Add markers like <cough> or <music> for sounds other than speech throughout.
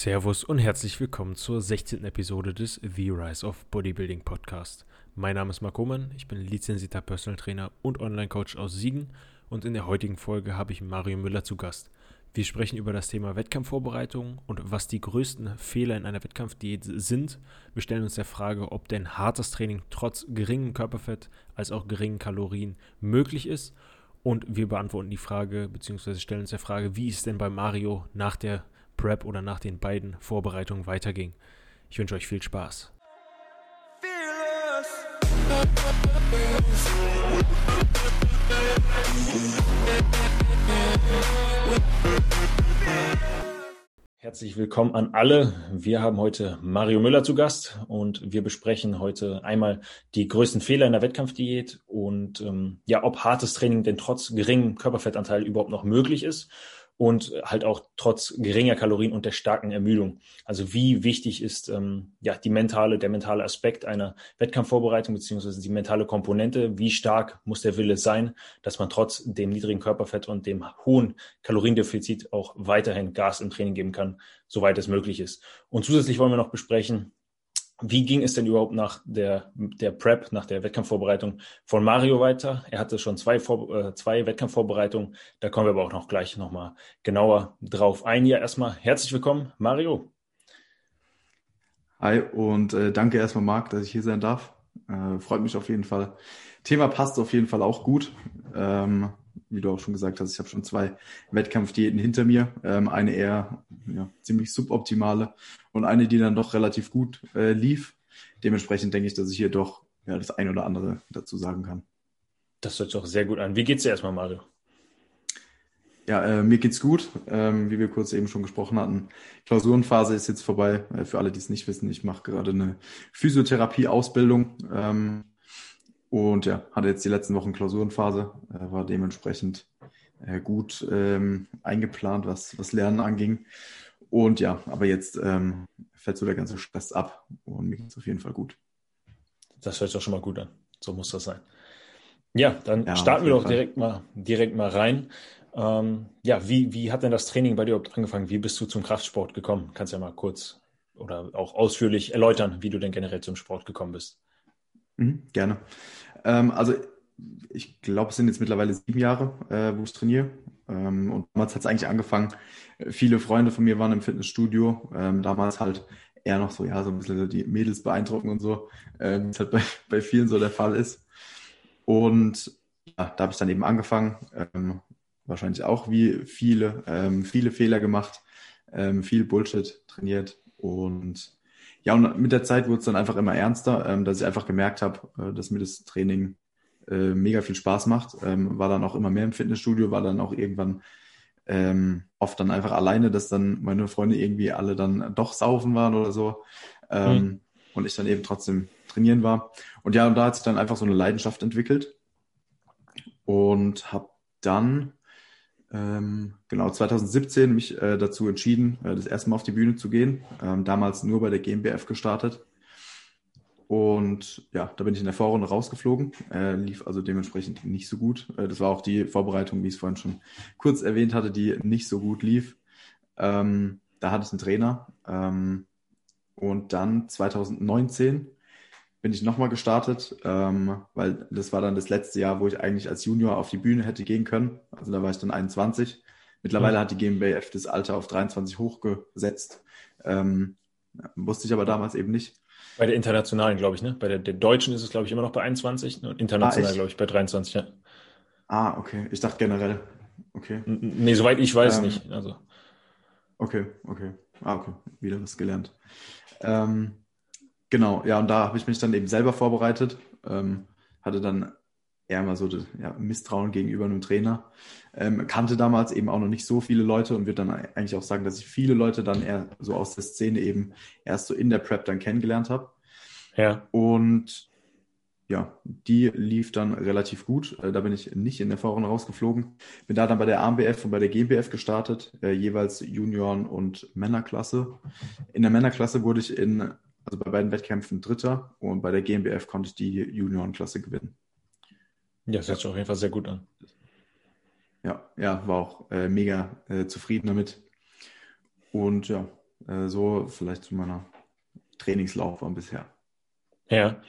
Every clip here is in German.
Servus und herzlich willkommen zur 16. Episode des The Rise of Bodybuilding Podcast. Mein Name ist Marc Oman, ich bin lizenzierter Personal Trainer und Online-Coach aus Siegen und in der heutigen Folge habe ich Mario Müller zu Gast. Wir sprechen über das Thema Wettkampfvorbereitung und was die größten Fehler in einer Wettkampfdiät sind. Wir stellen uns der Frage, ob denn hartes Training trotz geringem Körperfett als auch geringen Kalorien möglich ist. Und wir beantworten die Frage, beziehungsweise stellen uns der Frage, wie es denn bei Mario nach der Prep oder nach den beiden Vorbereitungen weiterging. Ich wünsche euch viel Spaß. Herzlich willkommen an alle. Wir haben heute Mario Müller zu Gast und wir besprechen heute einmal die größten Fehler in der Wettkampfdiät und ähm, ja, ob hartes Training denn trotz geringem Körperfettanteil überhaupt noch möglich ist und halt auch trotz geringer Kalorien und der starken Ermüdung. Also wie wichtig ist ähm, ja die mentale, der mentale Aspekt einer Wettkampfvorbereitung beziehungsweise die mentale Komponente? Wie stark muss der Wille sein, dass man trotz dem niedrigen Körperfett und dem hohen Kaloriendefizit auch weiterhin Gas im Training geben kann, soweit es möglich ist. Und zusätzlich wollen wir noch besprechen, wie ging es denn überhaupt nach der, der Prep, nach der Wettkampfvorbereitung von Mario weiter? Er hatte schon zwei, Vor äh, zwei Wettkampfvorbereitungen. Da kommen wir aber auch noch gleich nochmal genauer drauf ein. Ja, erstmal herzlich willkommen, Mario. Hi und äh, danke erstmal, Marc, dass ich hier sein darf. Äh, freut mich auf jeden Fall. Thema passt auf jeden Fall auch gut. Ähm, wie du auch schon gesagt hast, ich habe schon zwei Wettkampfdiäten hinter mir. Ähm, eine eher ja, ziemlich suboptimale und eine, die dann doch relativ gut äh, lief. Dementsprechend denke ich, dass ich hier doch ja, das ein oder andere dazu sagen kann. Das hört sich auch sehr gut an. Wie geht's dir erstmal, Mario? Ja, äh, mir geht's gut. Ähm, wie wir kurz eben schon gesprochen hatten, Klausurenphase ist jetzt vorbei. Äh, für alle, die es nicht wissen, ich mache gerade eine Physiotherapie-Ausbildung. Ähm, und ja, hatte jetzt die letzten Wochen Klausurenphase, äh, war dementsprechend äh, gut ähm, eingeplant, was, was Lernen anging. Und ja, aber jetzt ähm, fällt so der ganze Stress ab und mir geht es auf jeden Fall gut. Das hört sich doch schon mal gut an. So muss das sein. Ja, dann ja, starten wir doch direkt mal, direkt mal rein. Ähm, ja, wie, wie hat denn das Training bei dir überhaupt angefangen? Wie bist du zum Kraftsport gekommen? Kannst ja mal kurz oder auch ausführlich erläutern, wie du denn generell zum Sport gekommen bist. Mhm, gerne. Ähm, also ich glaube, es sind jetzt mittlerweile sieben Jahre, äh, wo ich trainiere. Ähm, und damals hat es eigentlich angefangen. Viele Freunde von mir waren im Fitnessstudio. Ähm, damals halt eher noch so, ja, so ein bisschen die Mädels beeindrucken und so, äh, wie es halt bei, bei vielen so der Fall ist. Und ja, da habe ich dann eben angefangen. Ähm, wahrscheinlich auch wie viele, ähm, viele Fehler gemacht, ähm, viel Bullshit trainiert und ja, und mit der Zeit wurde es dann einfach immer ernster, ähm, dass ich einfach gemerkt habe, äh, dass mir das Training äh, mega viel Spaß macht. Ähm, war dann auch immer mehr im Fitnessstudio, war dann auch irgendwann ähm, oft dann einfach alleine, dass dann meine Freunde irgendwie alle dann doch saufen waren oder so. Ähm, mhm. Und ich dann eben trotzdem trainieren war. Und ja, und da hat sich dann einfach so eine Leidenschaft entwickelt. Und habe dann ähm, genau 2017 mich äh, dazu entschieden, äh, das erste Mal auf die Bühne zu gehen. Ähm, damals nur bei der GmbF gestartet. Und ja, da bin ich in der Vorrunde rausgeflogen, äh, lief also dementsprechend nicht so gut. Äh, das war auch die Vorbereitung, wie ich es vorhin schon kurz erwähnt hatte, die nicht so gut lief. Ähm, da hatte ich einen Trainer. Ähm, und dann 2019 bin ich nochmal gestartet, ähm, weil das war dann das letzte Jahr, wo ich eigentlich als Junior auf die Bühne hätte gehen können. Also da war ich dann 21. Mittlerweile mhm. hat die GmbF das Alter auf 23 hochgesetzt. Ähm, wusste ich aber damals eben nicht. Bei der internationalen, glaube ich, ne? Bei der, der deutschen ist es, glaube ich, immer noch bei 21 und international, ah, glaube ich, bei 23, ja. Ah, okay. Ich dachte generell. Okay. Nee, soweit ich weiß ähm, nicht. Also. Okay, okay. Ah, okay. Wieder was gelernt. Ähm, Genau, ja, und da habe ich mich dann eben selber vorbereitet, ähm, hatte dann eher mal so das, ja, Misstrauen gegenüber einem Trainer, ähm, kannte damals eben auch noch nicht so viele Leute und würde dann eigentlich auch sagen, dass ich viele Leute dann eher so aus der Szene eben erst so in der Prep dann kennengelernt habe. Ja. Und ja, die lief dann relativ gut. Äh, da bin ich nicht in der Vorrunde rausgeflogen. Bin da dann bei der AMBF und bei der GmbF gestartet, äh, jeweils Junioren- und Männerklasse. In der Männerklasse wurde ich in also bei beiden Wettkämpfen Dritter und bei der GmbF konnte ich die Juniorenklasse gewinnen. Ja, das hört sich auf jeden Fall sehr gut an. Ja, ja, war auch äh, mega äh, zufrieden damit. Und ja, äh, so vielleicht zu meiner Trainingslaufbahn bisher. Ja,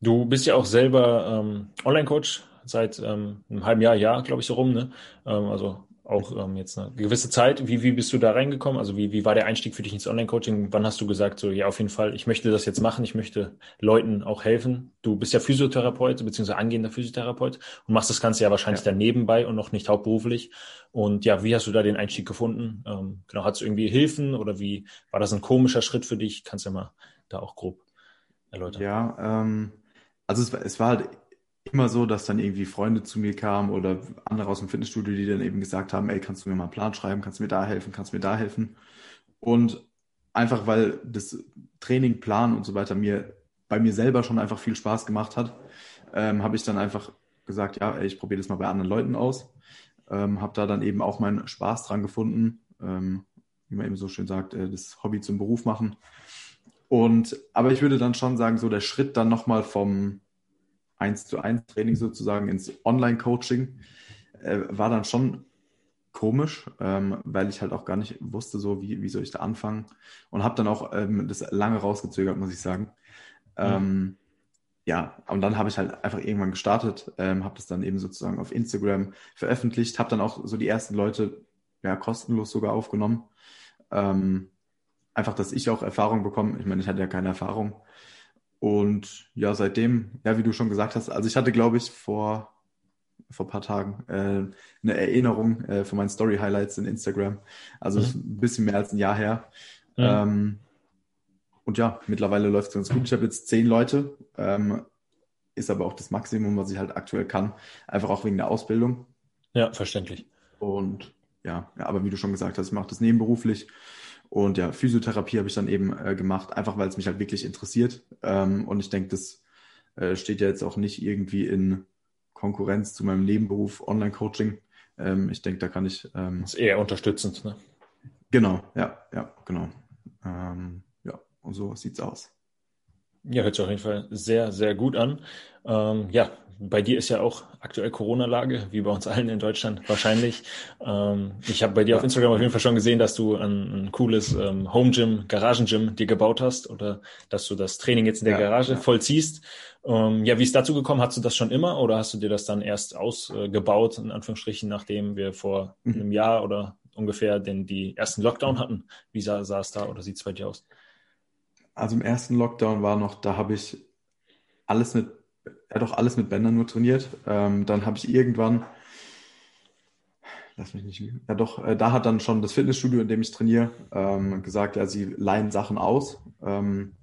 du bist ja auch selber ähm, Online-Coach seit ähm, einem halben Jahr, Jahr, glaube ich, so rum. Ne? Ähm, also auch ähm, jetzt eine gewisse Zeit. Wie, wie bist du da reingekommen? Also wie, wie war der Einstieg für dich ins Online-Coaching? Wann hast du gesagt, so ja, auf jeden Fall, ich möchte das jetzt machen, ich möchte Leuten auch helfen? Du bist ja Physiotherapeut beziehungsweise angehender Physiotherapeut und machst das Ganze ja wahrscheinlich ja. dann nebenbei und noch nicht hauptberuflich. Und ja, wie hast du da den Einstieg gefunden? Ähm, genau, hast du irgendwie Hilfen oder wie war das ein komischer Schritt für dich? Kannst du ja mal da auch grob erläutern. Ja, ähm, also es, es war halt immer so, dass dann irgendwie Freunde zu mir kamen oder andere aus dem Fitnessstudio, die dann eben gesagt haben, ey, kannst du mir mal einen Plan schreiben, kannst du mir da helfen, kannst du mir da helfen. Und einfach weil das Training, Plan und so weiter mir bei mir selber schon einfach viel Spaß gemacht hat, ähm, habe ich dann einfach gesagt, ja, ey, ich probiere das mal bei anderen Leuten aus. Ähm, habe da dann eben auch meinen Spaß dran gefunden, ähm, wie man eben so schön sagt, äh, das Hobby zum Beruf machen. Und aber ich würde dann schon sagen, so der Schritt dann nochmal vom 1 zu 1 Training sozusagen ins Online-Coaching, äh, war dann schon komisch, ähm, weil ich halt auch gar nicht wusste, so wie, wie soll ich da anfangen und habe dann auch ähm, das lange rausgezögert, muss ich sagen. Ähm, ja, und dann habe ich halt einfach irgendwann gestartet, ähm, habe das dann eben sozusagen auf Instagram veröffentlicht, habe dann auch so die ersten Leute ja kostenlos sogar aufgenommen. Ähm, einfach, dass ich auch Erfahrung bekomme. Ich meine, ich hatte ja keine Erfahrung und ja, seitdem, ja, wie du schon gesagt hast, also ich hatte, glaube ich, vor, vor ein paar Tagen äh, eine Erinnerung äh, von meinen Story-Highlights in Instagram. Also mhm. ein bisschen mehr als ein Jahr her. Mhm. Ähm, und ja, mittlerweile läuft es ganz gut. Ich habe jetzt zehn Leute, ähm, ist aber auch das Maximum, was ich halt aktuell kann. Einfach auch wegen der Ausbildung. Ja, verständlich. Und ja, ja aber wie du schon gesagt hast, ich mache das nebenberuflich. Und ja, Physiotherapie habe ich dann eben äh, gemacht, einfach weil es mich halt wirklich interessiert. Ähm, und ich denke, das äh, steht ja jetzt auch nicht irgendwie in Konkurrenz zu meinem Nebenberuf Online-Coaching. Ähm, ich denke, da kann ich. Ähm, das ist eher unterstützend, ne? Genau, ja, ja, genau. Ähm, ja, und so sieht's aus. Ja, hört sich auf jeden Fall sehr, sehr gut an. Ähm, ja, bei dir ist ja auch aktuell Corona-Lage, wie bei uns allen in Deutschland wahrscheinlich. Ähm, ich habe bei dir auf Instagram auf jeden Fall schon gesehen, dass du ein, ein cooles ähm, Home-Gym, Garagen-Gym dir gebaut hast oder dass du das Training jetzt in der ja, Garage ja. vollziehst. Ähm, ja, wie ist dazu gekommen? Hast du das schon immer oder hast du dir das dann erst ausgebaut, in Anführungsstrichen, nachdem wir vor mhm. einem Jahr oder ungefähr den, die ersten Lockdown hatten? Wie sah, sah es da oder sieht es bei dir aus? Also im ersten Lockdown war noch, da habe ich alles mit er hat auch alles mit Bändern nur trainiert. Ähm, dann habe ich irgendwann, lass mich nicht lügen, ja doch, äh, da hat dann schon das Fitnessstudio, in dem ich trainiere, ähm, gesagt, ja, sie leihen Sachen aus. Ähm,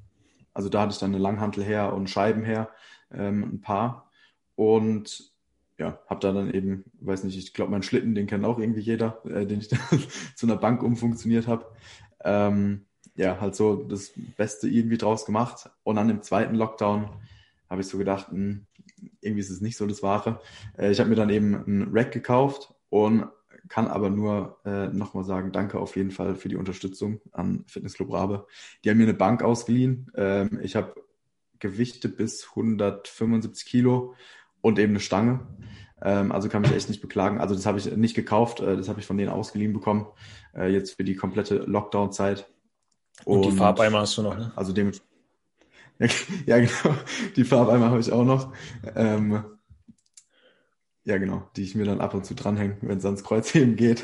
also da hatte ich dann eine Langhantel her und Scheiben her, ähm, ein paar. Und ja, habe da dann eben, weiß nicht, ich glaube, meinen Schlitten, den kennt auch irgendwie jeder, <laughs> äh, den ich <laughs> zu einer Bank umfunktioniert habe. Ähm, ja, halt so das Beste irgendwie draus gemacht. Und dann im zweiten Lockdown habe ich so gedacht, mh, hm, irgendwie ist es nicht so das Wahre. Äh, ich habe mir dann eben ein Rack gekauft und kann aber nur äh, nochmal sagen, danke auf jeden Fall für die Unterstützung an Fitnessclub Rabe. Die haben mir eine Bank ausgeliehen. Ähm, ich habe Gewichte bis 175 Kilo und eben eine Stange. Ähm, also kann mich echt nicht beklagen. Also das habe ich nicht gekauft, äh, das habe ich von denen ausgeliehen bekommen, äh, jetzt für die komplette Lockdown-Zeit. Und, und, die Farbeimer hast du noch, ne? Also dementsprechend Ja, genau. Die Farbeimer habe ich auch noch. Ähm, ja, genau. Die ich mir dann ab und zu dranhänge, wenn es ans Kreuzheben geht.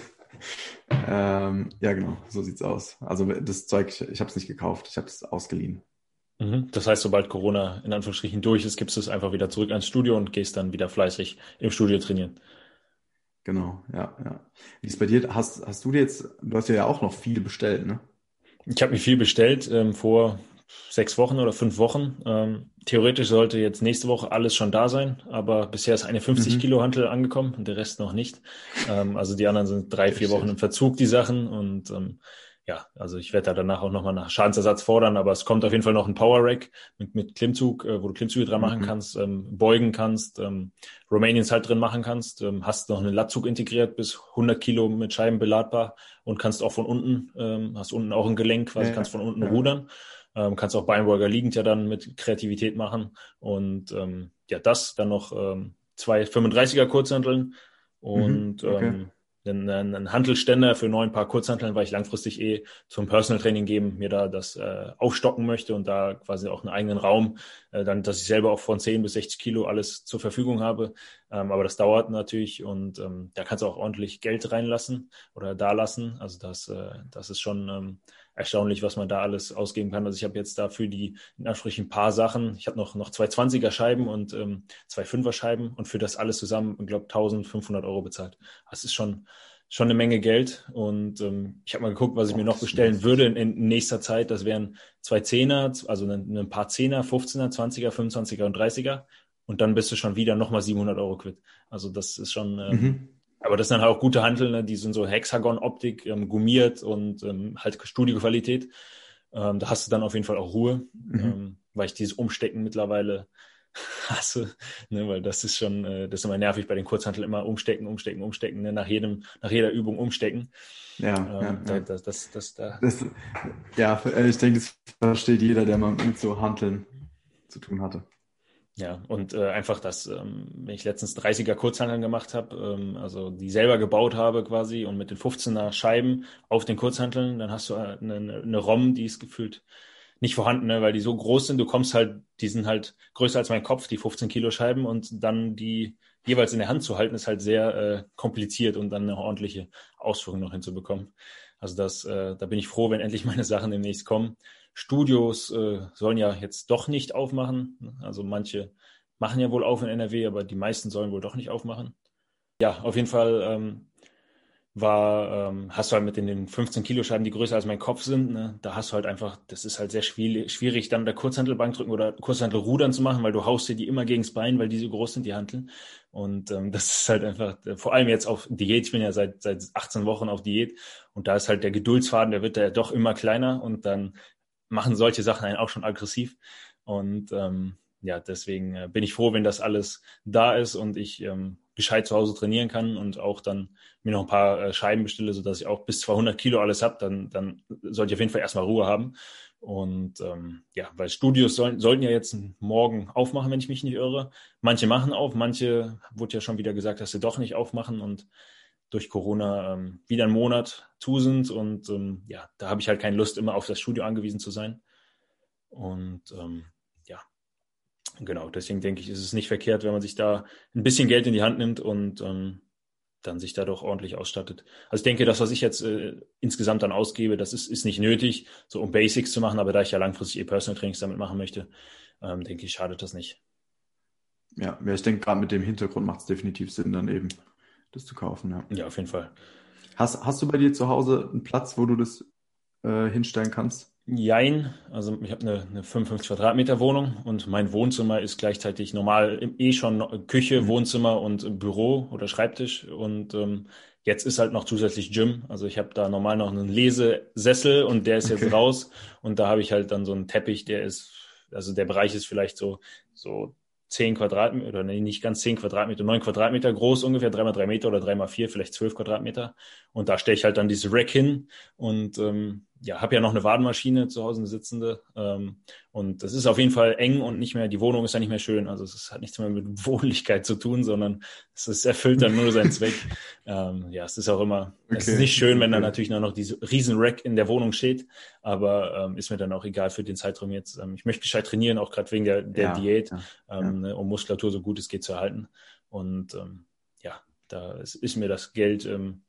Ähm, ja, genau. So sieht's aus. Also das Zeug, ich, ich habe es nicht gekauft. Ich habe es ausgeliehen. Mhm. Das heißt, sobald Corona in Anführungsstrichen durch ist, gibst du es einfach wieder zurück ans Studio und gehst dann wieder fleißig im Studio trainieren. Genau, ja, ja. Wie ist bei dir? Hast, hast du dir jetzt, du hast ja auch noch viel bestellt, ne? Ich habe mir viel bestellt. Ähm, vor sechs Wochen oder fünf Wochen. Ähm, theoretisch sollte jetzt nächste Woche alles schon da sein, aber bisher ist eine 50 mhm. Kilo Hantel angekommen und der Rest noch nicht. Ähm, also die anderen sind drei, vier Wochen im Verzug, die Sachen. Und ähm, ja, also ich werde da danach auch nochmal nach Schadensersatz fordern, aber es kommt auf jeden Fall noch ein Power Rack mit, mit Klimmzug, äh, wo du Klimmzüge dran machen mhm. kannst, ähm, beugen kannst, ähm, Romanians halt drin machen kannst, ähm, hast noch einen Latzug integriert bis 100 Kilo mit Scheiben beladbar und kannst auch von unten, ähm, hast unten auch ein Gelenk, quasi ja, kannst von unten ja. rudern. Ähm, kannst auch Beinbeuger liegend ja dann mit Kreativität machen. Und ähm, ja, das, dann noch ähm, zwei 35er Kurzhanteln und mhm, okay. ähm, einen, einen Handelständer für neun Paar Kurzhanteln, weil ich langfristig eh zum Personal Training geben, mir da das äh, aufstocken möchte und da quasi auch einen eigenen Raum, äh, dann, dass ich selber auch von 10 bis 60 Kilo alles zur Verfügung habe. Ähm, aber das dauert natürlich und ähm, da kannst du auch ordentlich Geld reinlassen oder da lassen. Also das, äh, das ist schon ähm, erstaunlich, was man da alles ausgeben kann. Also ich habe jetzt dafür die in Anführungsstrichen ein paar Sachen. Ich habe noch, noch zwei 20er Scheiben und ähm, zwei 5er Scheiben und für das alles zusammen, ich glaube, 1500 Euro bezahlt. Das ist schon, schon eine Menge Geld. Und ähm, ich habe mal geguckt, was ich mir noch bestellen würde in, in nächster Zeit. Das wären zwei Zehner, also ein, ein paar Zehner, 15er, 20er, 25er und 30er. Und dann bist du schon wieder nochmal 700 Euro quitt. Also das ist schon, ähm, mhm. Aber das sind halt auch gute Handel, ne? die sind so Hexagon-Optik, ähm, gummiert und ähm, halt Studioqualität. Ähm, da hast du dann auf jeden Fall auch Ruhe, mhm. ähm, weil ich dieses Umstecken mittlerweile <laughs> hasse, ne? weil das ist schon, äh, das ist immer nervig bei den Kurzhanteln, immer umstecken, umstecken, umstecken, ne? nach jedem, nach jeder Übung umstecken. Ja, ähm, ja, da, ja. Das, das, das, da. Das, ja, ich denke, das versteht jeder, der mal mit so Handeln zu tun hatte. Ja, und äh, einfach das, ähm, wenn ich letztens 30er Kurzhanteln gemacht habe, ähm, also die selber gebaut habe quasi und mit den 15er Scheiben auf den Kurzhanteln, dann hast du äh, eine, eine ROM, die ist gefühlt nicht vorhanden, ne, weil die so groß sind. Du kommst halt, die sind halt größer als mein Kopf, die 15 Kilo Scheiben und dann die jeweils in der Hand zu halten, ist halt sehr äh, kompliziert und dann eine ordentliche Ausführung noch hinzubekommen. Also das, äh, da bin ich froh, wenn endlich <laughs> meine Sachen demnächst kommen. Studios äh, sollen ja jetzt doch nicht aufmachen. Also manche machen ja wohl auf in NRW, aber die meisten sollen wohl doch nicht aufmachen. Ja, auf jeden Fall ähm, war, ähm, hast du halt mit den, den 15 Kilo Scheiben, die größer als mein Kopf sind, ne, da hast du halt einfach, das ist halt sehr schwierig, dann der Kurzhantelbank drücken oder Kurzhantelrudern zu machen, weil du haust dir die immer gegens Bein, weil die so groß sind, die Hanteln. Und ähm, das ist halt einfach, vor allem jetzt auf Diät, ich bin ja seit, seit 18 Wochen auf Diät und da ist halt der Geduldsfaden, der wird ja doch immer kleiner und dann machen solche Sachen einen auch schon aggressiv. Und ähm, ja, deswegen äh, bin ich froh, wenn das alles da ist und ich ähm, gescheit zu Hause trainieren kann und auch dann mir noch ein paar äh, Scheiben bestelle, sodass ich auch bis 200 Kilo alles habe, dann, dann sollte ich auf jeden Fall erstmal Ruhe haben. Und ähm, ja, weil Studios sollen, sollten ja jetzt morgen aufmachen, wenn ich mich nicht irre. Manche machen auf, manche wurde ja schon wieder gesagt, dass sie doch nicht aufmachen und durch Corona ähm, wieder einen Monat zu sind. Und ähm, ja, da habe ich halt keine Lust, immer auf das Studio angewiesen zu sein. Und ähm, ja, genau, deswegen denke ich, ist es nicht verkehrt, wenn man sich da ein bisschen Geld in die Hand nimmt und ähm, dann sich da doch ordentlich ausstattet. Also ich denke, das, was ich jetzt äh, insgesamt dann ausgebe, das ist, ist nicht nötig, so um Basics zu machen, aber da ich ja langfristig eh Personal Trainings damit machen möchte, ähm, denke ich, schadet das nicht. Ja, ich denke, gerade mit dem Hintergrund macht es definitiv Sinn, dann eben das zu kaufen, ja. Ja, auf jeden Fall. Hast, hast du bei dir zu Hause einen Platz, wo du das äh, hinstellen kannst? Jein, also ich habe eine, eine 55 Quadratmeter Wohnung und mein Wohnzimmer ist gleichzeitig normal eh schon Küche, mhm. Wohnzimmer und Büro oder Schreibtisch und ähm, jetzt ist halt noch zusätzlich Gym. Also ich habe da normal noch einen Lesesessel und der ist okay. jetzt raus und da habe ich halt dann so einen Teppich, der ist, also der Bereich ist vielleicht so so 10 Quadratmeter, oder nee, nicht ganz 10 Quadratmeter, 9 Quadratmeter groß ungefähr, 3 mal 3 Meter oder 3 mal 4, vielleicht 12 Quadratmeter. Und da stelle ich halt dann dieses Rack hin und ähm, ja, habe ja noch eine Wadenmaschine zu Hause, eine sitzende. Ähm, und das ist auf jeden Fall eng und nicht mehr, die Wohnung ist ja nicht mehr schön. Also es hat nichts mehr mit <laughs> Wohnlichkeit zu tun, sondern es ist, erfüllt dann nur seinen Zweck. <laughs> Ähm, ja, es ist auch immer, okay. es ist nicht schön, wenn okay. dann natürlich nur noch diese riesen Rack in der Wohnung steht, aber ähm, ist mir dann auch egal für den Zeitraum jetzt. Ähm, ich möchte gescheit trainieren, auch gerade wegen der, der ja, Diät, ja, ähm, ja. Ne, um Muskulatur so gut es geht zu erhalten. Und ähm, ja, da ist, ist mir das Geld ähm,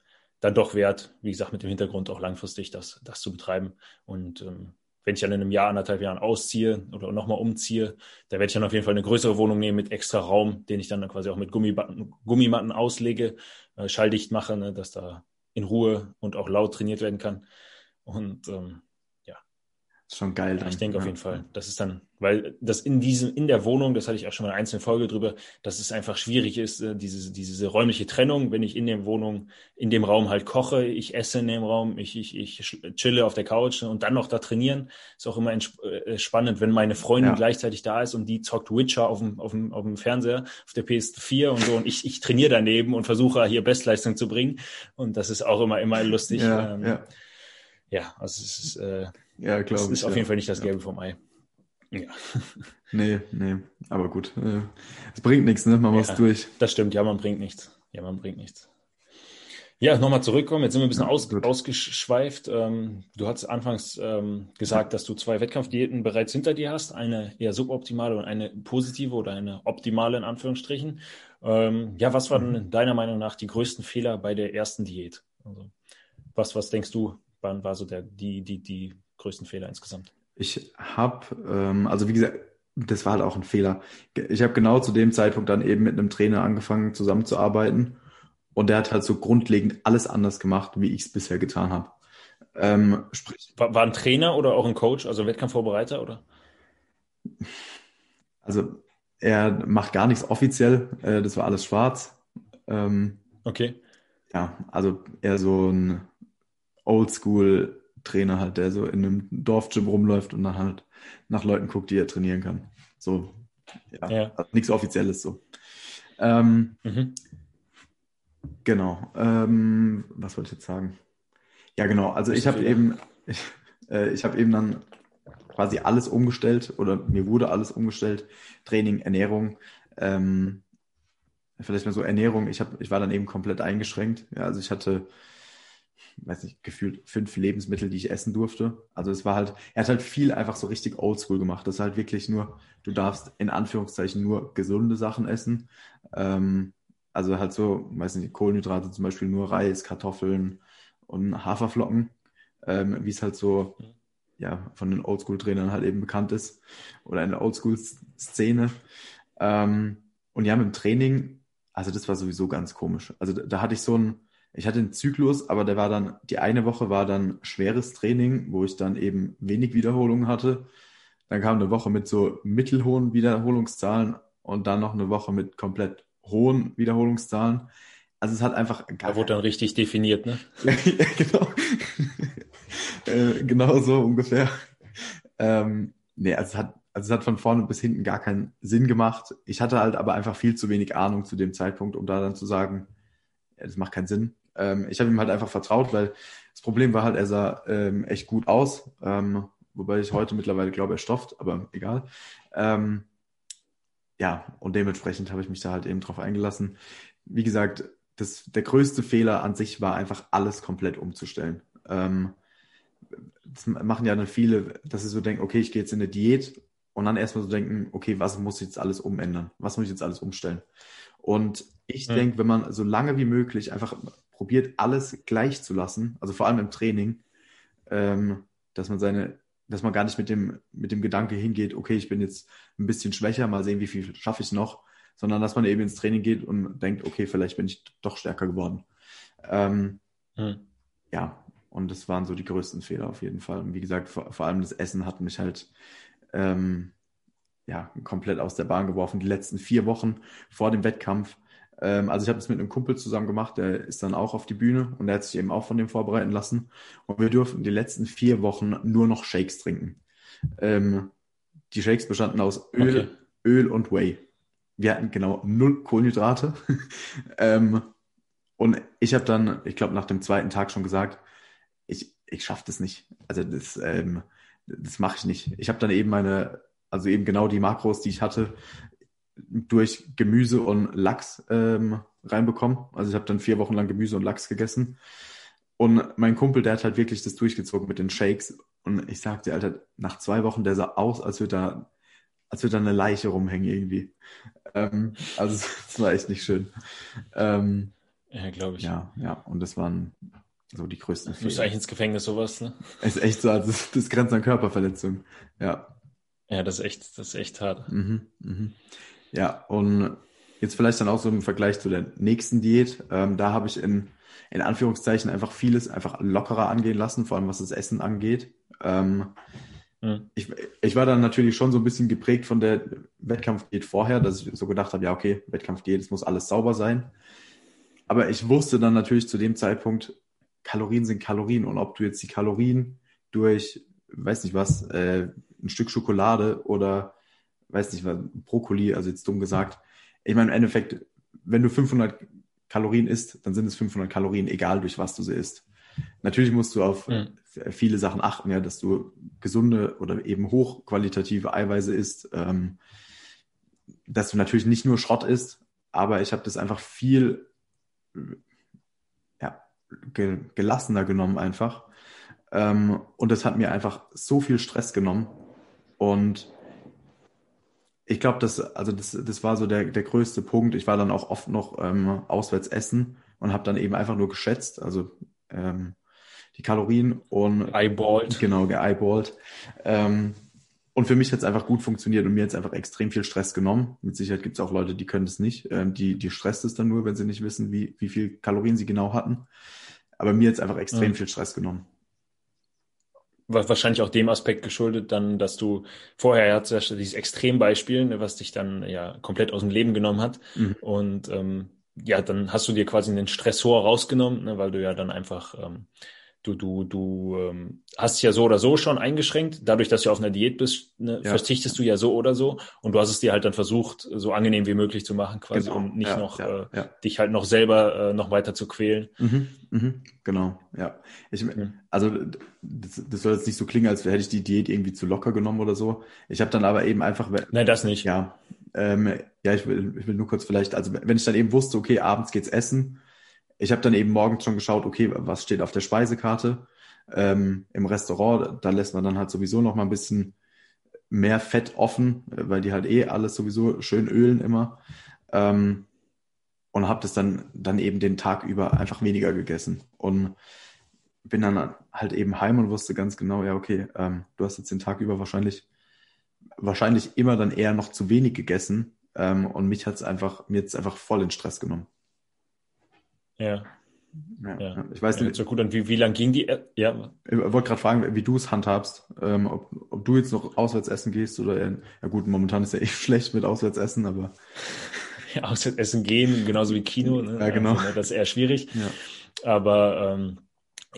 dann doch wert, wie gesagt, mit dem Hintergrund auch langfristig das, das zu betreiben. Und ähm, wenn ich dann in einem Jahr, anderthalb Jahren ausziehe oder nochmal umziehe, da werde ich dann auf jeden Fall eine größere Wohnung nehmen mit extra Raum, den ich dann quasi auch mit Gummimatten, auslege, äh, schalldicht mache, ne, dass da in Ruhe und auch laut trainiert werden kann. Und ähm, ist schon geil. Dann. Ich denke ja. auf jeden Fall. Das ist dann, weil das in diesem, in der Wohnung, das hatte ich auch schon mal in einer einzelnen Folge drüber, dass es einfach schwierig ist, äh, diese, diese räumliche Trennung, wenn ich in der Wohnung, in dem Raum halt koche, ich esse in dem Raum, ich, ich, ich chille auf der Couch und dann noch da trainieren, ist auch immer äh, spannend, wenn meine Freundin ja. gleichzeitig da ist und die zockt Witcher auf dem, auf dem, auf dem Fernseher, auf der PS4 und so und ich, ich trainiere daneben und versuche hier Bestleistung zu bringen und das ist auch immer, immer lustig. Ja, ähm, ja. ja also es ist, äh, ja, glaube ich. Das ist auf jeden Fall nicht das Gelbe vom Ei. Ja. <laughs> Nee, nee, aber gut. Äh, es bringt nichts, ne? Man muss durch. Das stimmt, ja, man bringt nichts. Ja, man bringt nichts. Ja, nochmal zurückkommen. Jetzt sind wir ein bisschen aus, ausgeschweift. Ähm, du hast anfangs ähm, gesagt, dass du zwei Wettkampfdiäten bereits hinter dir hast. Eine eher suboptimale und eine positive oder eine optimale in Anführungsstrichen. Ähm, ja, was waren mhm. deiner Meinung nach die größten Fehler bei der ersten Diät? Also, was, was denkst du, wann war so der, die, die, die größten Fehler insgesamt? Ich habe, ähm, also wie gesagt, das war halt auch ein Fehler. Ich habe genau zu dem Zeitpunkt dann eben mit einem Trainer angefangen zusammenzuarbeiten und der hat halt so grundlegend alles anders gemacht, wie ich es bisher getan habe. Ähm, sprich, war, war ein Trainer oder auch ein Coach, also Wettkampfvorbereiter oder? Also er macht gar nichts offiziell, äh, das war alles schwarz. Ähm, okay. Ja, also eher so ein Oldschool-Trainer halt, der so in einem Dorfgym rumläuft und dann halt nach Leuten guckt, die er trainieren kann. So, ja, ja. Nichts Offizielles so. Ähm, mhm. Genau. Ähm, was wollte ich jetzt sagen? Ja, genau. Also ich habe eben, <laughs> ich, äh, ich habe eben dann quasi alles umgestellt oder mir wurde alles umgestellt. Training, Ernährung. Ähm, vielleicht mal so Ernährung. Ich habe, ich war dann eben komplett eingeschränkt. Ja, also ich hatte, weiß nicht, gefühlt fünf Lebensmittel, die ich essen durfte. Also es war halt, er hat halt viel einfach so richtig oldschool gemacht. Das ist halt wirklich nur, du darfst in Anführungszeichen nur gesunde Sachen essen. Ähm, also halt so, weiß nicht, Kohlenhydrate zum Beispiel nur Reis, Kartoffeln und Haferflocken, ähm, wie es halt so ja, von den Oldschool-Trainern halt eben bekannt ist oder in der Oldschool-Szene. Ähm, und ja, mit dem Training, also das war sowieso ganz komisch. Also da, da hatte ich so ein, ich hatte einen Zyklus, aber der war dann, die eine Woche war dann schweres Training, wo ich dann eben wenig Wiederholungen hatte. Dann kam eine Woche mit so mittelhohen Wiederholungszahlen und dann noch eine Woche mit komplett hohen Wiederholungszahlen. Also es hat einfach gar Da wurde dann richtig definiert, ne? <laughs> ja, genau. <laughs> äh, genau so ungefähr. Ähm, nee, also es hat, also es hat von vorne bis hinten gar keinen Sinn gemacht. Ich hatte halt aber einfach viel zu wenig Ahnung zu dem Zeitpunkt, um da dann zu sagen, ja, das macht keinen Sinn. Ähm, ich habe ihm halt einfach vertraut, weil das Problem war halt, er sah ähm, echt gut aus, ähm, wobei ich heute mittlerweile glaube, er stofft, aber egal. Ähm, ja, und dementsprechend habe ich mich da halt eben drauf eingelassen. Wie gesagt, das, der größte Fehler an sich war einfach alles komplett umzustellen. Ähm, das machen ja dann viele, dass sie so denken, okay, ich gehe jetzt in eine Diät und dann erstmal so denken, okay, was muss ich jetzt alles umändern? Was muss ich jetzt alles umstellen? Und ich mhm. denke, wenn man so lange wie möglich einfach probiert, alles gleich zu lassen, also vor allem im Training, ähm, dass man seine dass man gar nicht mit dem, mit dem Gedanke hingeht, okay, ich bin jetzt ein bisschen schwächer, mal sehen, wie viel schaffe ich noch, sondern dass man eben ins Training geht und denkt, okay, vielleicht bin ich doch stärker geworden. Ähm, hm. Ja, und das waren so die größten Fehler auf jeden Fall. Und wie gesagt, vor, vor allem das Essen hat mich halt ähm, ja, komplett aus der Bahn geworfen. Die letzten vier Wochen vor dem Wettkampf ähm, also ich habe das mit einem Kumpel zusammen gemacht, der ist dann auch auf die Bühne und der hat sich eben auch von dem vorbereiten lassen. Und wir durften die letzten vier Wochen nur noch Shakes trinken. Ähm, die Shakes bestanden aus Öl, okay. Öl und Whey. Wir hatten genau null Kohlenhydrate. <laughs> ähm, und ich habe dann, ich glaube, nach dem zweiten Tag schon gesagt, ich, ich schaffe das nicht. Also das, ähm, das mache ich nicht. Ich habe dann eben meine, also eben genau die Makros, die ich hatte, durch Gemüse und Lachs ähm, reinbekommen. Also ich habe dann vier Wochen lang Gemüse und Lachs gegessen. Und mein Kumpel, der hat halt wirklich das durchgezogen mit den Shakes. Und ich sagte, Alter, nach zwei Wochen, der sah aus, als würde da, als würde da eine Leiche rumhängen irgendwie. Ähm, also <laughs> das war echt nicht schön. Ähm, ja, glaube ich. Ja, ja. Und das waren so die größten. Du eigentlich ins Gefängnis sowas, ne? Ist echt so, also das, das grenzt an Körperverletzung. Ja. Ja, das ist echt, das ist echt hart. Mhm, mhm. Ja, und jetzt vielleicht dann auch so im Vergleich zu der nächsten Diät. Ähm, da habe ich in, in Anführungszeichen einfach vieles einfach lockerer angehen lassen, vor allem was das Essen angeht. Ähm, mhm. ich, ich war dann natürlich schon so ein bisschen geprägt von der Wettkampfdiät vorher, dass ich so gedacht habe, ja, okay, Wettkampfdiät, es muss alles sauber sein. Aber ich wusste dann natürlich zu dem Zeitpunkt, Kalorien sind Kalorien und ob du jetzt die Kalorien durch, weiß nicht was, äh, ein Stück Schokolade oder weiß nicht, was, Brokkoli, also jetzt dumm gesagt. Ich meine, im Endeffekt, wenn du 500 Kalorien isst, dann sind es 500 Kalorien, egal durch was du sie isst. Natürlich musst du auf mhm. viele Sachen achten, ja, dass du gesunde oder eben hochqualitative Eiweiße isst, ähm, dass du natürlich nicht nur Schrott isst, aber ich habe das einfach viel, ja, ge gelassener genommen einfach. Ähm, und das hat mir einfach so viel Stress genommen. Und ich glaube, das, also das, das war so der, der größte Punkt. Ich war dann auch oft noch ähm, auswärts essen und habe dann eben einfach nur geschätzt, also ähm, die Kalorien und eyeballed. Genau, geeyeballt. Ähm, und für mich hat es einfach gut funktioniert und mir jetzt einfach extrem viel Stress genommen. Mit Sicherheit gibt es auch Leute, die können es nicht. Ähm, die, die stresst es dann nur, wenn sie nicht wissen, wie, wie viel Kalorien sie genau hatten. Aber mir jetzt einfach extrem mhm. viel Stress genommen. Wahrscheinlich auch dem Aspekt geschuldet, dann, dass du vorher ja dieses Extrembeispiel, ne, was dich dann ja komplett aus dem Leben genommen hat. Mhm. Und ähm, ja, dann hast du dir quasi einen Stressor rausgenommen, ne, weil du ja dann einfach ähm, du, du, du ähm, hast ja so oder so schon eingeschränkt. Dadurch, dass du auf einer Diät bist, ne, ja. verzichtest du ja so oder so. Und du hast es dir halt dann versucht, so angenehm wie möglich zu machen, quasi, genau. um nicht ja, noch ja, äh, dich halt noch selber äh, noch weiter zu quälen. Mhm, mhm, genau, ja. Ich, mhm. Also das, das soll jetzt nicht so klingen, als hätte ich die Diät irgendwie zu locker genommen oder so. Ich habe dann aber eben einfach. Nein, das nicht. Ja. Ähm, ja, ich will, ich will nur kurz vielleicht, also wenn ich dann eben wusste, okay, abends geht's essen, ich habe dann eben morgens schon geschaut, okay, was steht auf der Speisekarte ähm, im Restaurant. Da lässt man dann halt sowieso noch mal ein bisschen mehr Fett offen, weil die halt eh alles sowieso schön ölen immer. Ähm, und habe das dann, dann eben den Tag über einfach weniger gegessen. Und bin dann halt eben heim und wusste ganz genau, ja, okay, ähm, du hast jetzt den Tag über wahrscheinlich, wahrscheinlich immer dann eher noch zu wenig gegessen. Ähm, und mich hat's einfach, mir jetzt einfach voll in Stress genommen. Ja. Ja, ja. Ich weiß nicht. Ja, so gut. Und wie, wie lang ging die? Ja. Ich wollte gerade fragen, wie du es handhabst. Ähm, ob, ob du jetzt noch auswärts essen gehst oder eher, ja gut, momentan ist ja echt <laughs> schlecht mit auswärts essen, aber. Ja, <laughs> auswärts essen gehen, genauso wie Kino. Ne? Ja, genau. Also, ne, das ist eher schwierig. Ja. Aber ähm,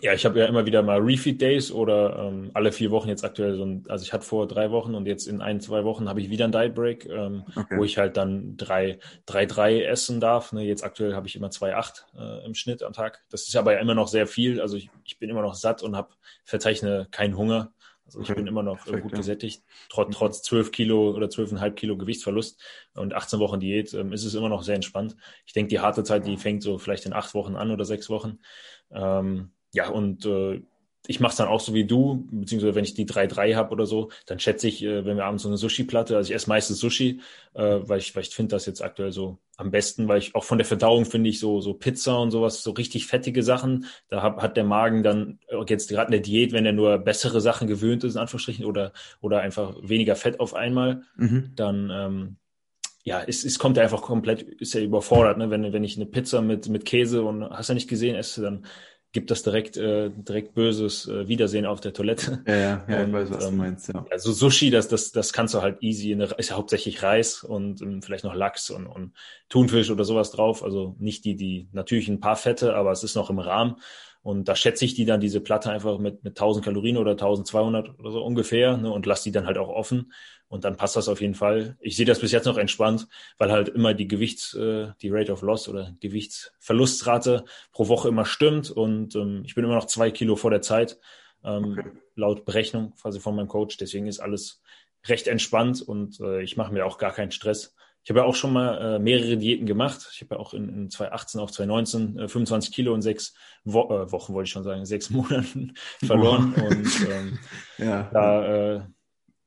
ja, ich habe ja immer wieder mal Refeed Days oder ähm, alle vier Wochen jetzt aktuell so ein, also ich hatte vor drei Wochen und jetzt in ein, zwei Wochen habe ich wieder ein Diet Break, ähm, okay. wo ich halt dann drei, drei, drei essen darf. Ne, jetzt aktuell habe ich immer zwei, acht äh, im Schnitt am Tag. Das ist aber ja immer noch sehr viel. Also ich, ich bin immer noch satt und habe verzeichne keinen Hunger. Also ich okay. bin immer noch Perfekt, gut gesättigt, trotz, trotz 12 Kilo oder 12,5 Kilo Gewichtsverlust und 18 Wochen Diät ähm, ist es immer noch sehr entspannt. Ich denke, die harte Zeit, die fängt so vielleicht in acht Wochen an oder sechs Wochen. Ähm, ja, und äh, ich mache es dann auch so wie du, beziehungsweise wenn ich die 3-3 habe oder so, dann schätze ich, äh, wenn wir abends so eine Sushi-Platte, also ich esse meistens Sushi, äh, weil ich, weil ich finde das jetzt aktuell so am besten, weil ich auch von der Verdauung finde ich so, so Pizza und sowas, so richtig fettige Sachen, da hab, hat der Magen dann äh, jetzt gerade in der Diät, wenn er nur bessere Sachen gewöhnt ist, in Anführungsstrichen, oder, oder einfach weniger Fett auf einmal, mhm. dann ähm, ja, es, es kommt ja einfach komplett, ist ja überfordert, ne? Wenn, wenn ich eine Pizza mit, mit Käse und hast ja nicht gesehen, esse, dann gibt das direkt, äh, direkt böses äh, Wiedersehen auf der Toilette. Ja, ja, ja und, ich weiß, was ähm, du meinst, ja. Also Sushi, das, das, das kannst du halt easy, in der, ist ja hauptsächlich Reis und ähm, vielleicht noch Lachs und, und Thunfisch oder sowas drauf. Also nicht die, die, natürlich ein paar Fette, aber es ist noch im Rahmen. Und da schätze ich die dann, diese Platte einfach mit, mit 1000 Kalorien oder 1200 oder so ungefähr ne, und lass die dann halt auch offen. Und dann passt das auf jeden Fall. Ich sehe das bis jetzt noch entspannt, weil halt immer die Gewichts, äh, die Rate of Loss oder Gewichtsverlustrate pro Woche immer stimmt. Und ähm, ich bin immer noch zwei Kilo vor der Zeit, ähm, okay. laut Berechnung quasi von meinem Coach. Deswegen ist alles recht entspannt und äh, ich mache mir auch gar keinen Stress. Ich habe ja auch schon mal äh, mehrere Diäten gemacht. Ich habe ja auch in, in 2018 auf 2019 äh, 25 Kilo in sechs Wo äh, Wochen, wollte ich schon sagen, sechs <laughs> Monaten verloren. Und ähm, ja. da äh,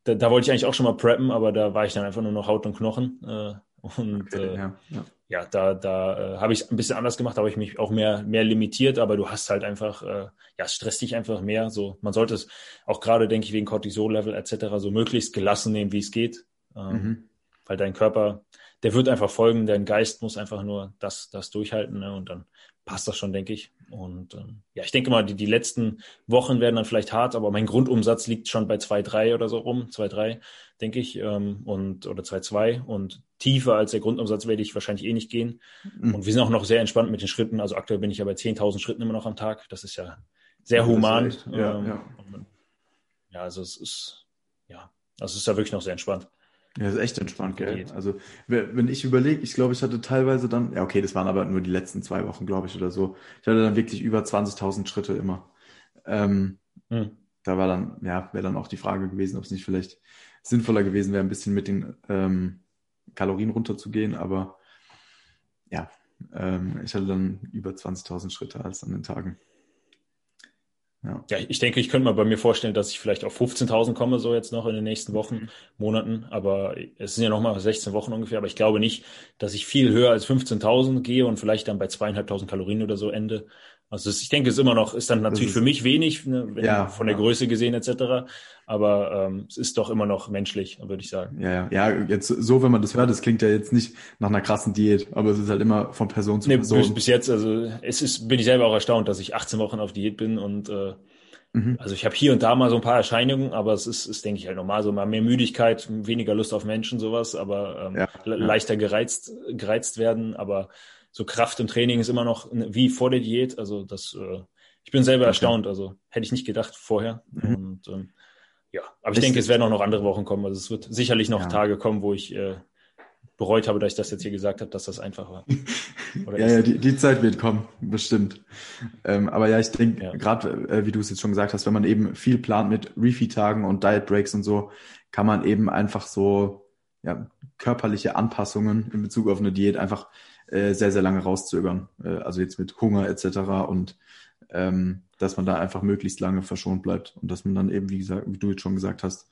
da, da wollte ich eigentlich auch schon mal preppen, aber da war ich dann einfach nur noch Haut und Knochen. Äh, und okay, äh, ja, ja. ja, da, da äh, habe ich ein bisschen anders gemacht, da habe ich mich auch mehr, mehr limitiert, aber du hast halt einfach, äh, ja, es stresst dich einfach mehr. So, man sollte es auch gerade, denke ich, wegen Cortisol-Level etc. so möglichst gelassen nehmen, wie es geht. Ähm, mhm. Weil dein Körper, der wird einfach folgen, dein Geist muss einfach nur das, das durchhalten ne? und dann passt das schon, denke ich. Und ähm, ja, ich denke mal, die, die letzten Wochen werden dann vielleicht hart, aber mein Grundumsatz liegt schon bei 2,3 oder so rum, 2,3, denke ich, ähm, und oder 2,2 und tiefer als der Grundumsatz werde ich wahrscheinlich eh nicht gehen. Mhm. Und wir sind auch noch sehr entspannt mit den Schritten. Also aktuell bin ich ja bei 10.000 Schritten immer noch am Tag. Das ist ja sehr human. Echt, ja, ähm, ja. ja, also es ist ja, also es ist ja wirklich noch sehr entspannt. Ja, das ist echt entspannt, gell? Also, wenn ich überlege, ich glaube, ich hatte teilweise dann, ja, okay, das waren aber nur die letzten zwei Wochen, glaube ich, oder so. Ich hatte dann wirklich über 20.000 Schritte immer. Ähm, hm. Da war dann, ja, wäre dann auch die Frage gewesen, ob es nicht vielleicht sinnvoller gewesen wäre, ein bisschen mit den ähm, Kalorien runterzugehen, aber ja, Ähm, ich hatte dann über 20.000 Schritte als an den Tagen. Ja. ja, ich denke, ich könnte mal bei mir vorstellen, dass ich vielleicht auf 15.000 komme, so jetzt noch in den nächsten Wochen, mhm. Monaten. Aber es sind ja noch mal 16 Wochen ungefähr. Aber ich glaube nicht, dass ich viel höher als 15.000 gehe und vielleicht dann bei zweieinhalbtausend Kalorien oder so ende. Also ich denke, es ist immer noch, ist dann natürlich ist, für mich wenig, ne, ja, von der ja. Größe gesehen etc. Aber ähm, es ist doch immer noch menschlich, würde ich sagen. Ja, ja, ja. Jetzt so, wenn man das hört, das klingt ja jetzt nicht nach einer krassen Diät, aber es ist halt immer von Person zu nee, Person. Bis, bis jetzt, also es ist, bin ich selber auch erstaunt, dass ich 18 Wochen auf Diät bin und äh, mhm. also ich habe hier und da mal so ein paar Erscheinungen, aber es ist, ist denke ich halt normal, so mal mehr Müdigkeit, weniger Lust auf Menschen, sowas, aber ähm, leichter gereizt, gereizt werden, aber so Kraft im Training ist immer noch wie vor der Diät. Also das, äh, ich bin selber okay. erstaunt. Also hätte ich nicht gedacht vorher. Mhm. Und ähm, ja, aber ich denke, es werden auch noch andere Wochen kommen. Also es wird sicherlich noch ja. Tage kommen, wo ich äh, bereut habe, dass ich das jetzt hier gesagt habe, dass das einfach war. <laughs> ja, ja, die, die Zeit wird kommen, bestimmt. Ähm, aber ja, ich denke, ja. gerade äh, wie du es jetzt schon gesagt hast, wenn man eben viel plant mit Refeed-Tagen und Diet Breaks und so, kann man eben einfach so ja, körperliche Anpassungen in Bezug auf eine Diät einfach äh, sehr, sehr lange rauszögern. Äh, also jetzt mit Hunger etc. und ähm, dass man da einfach möglichst lange verschont bleibt und dass man dann eben, wie gesagt, wie du jetzt schon gesagt hast,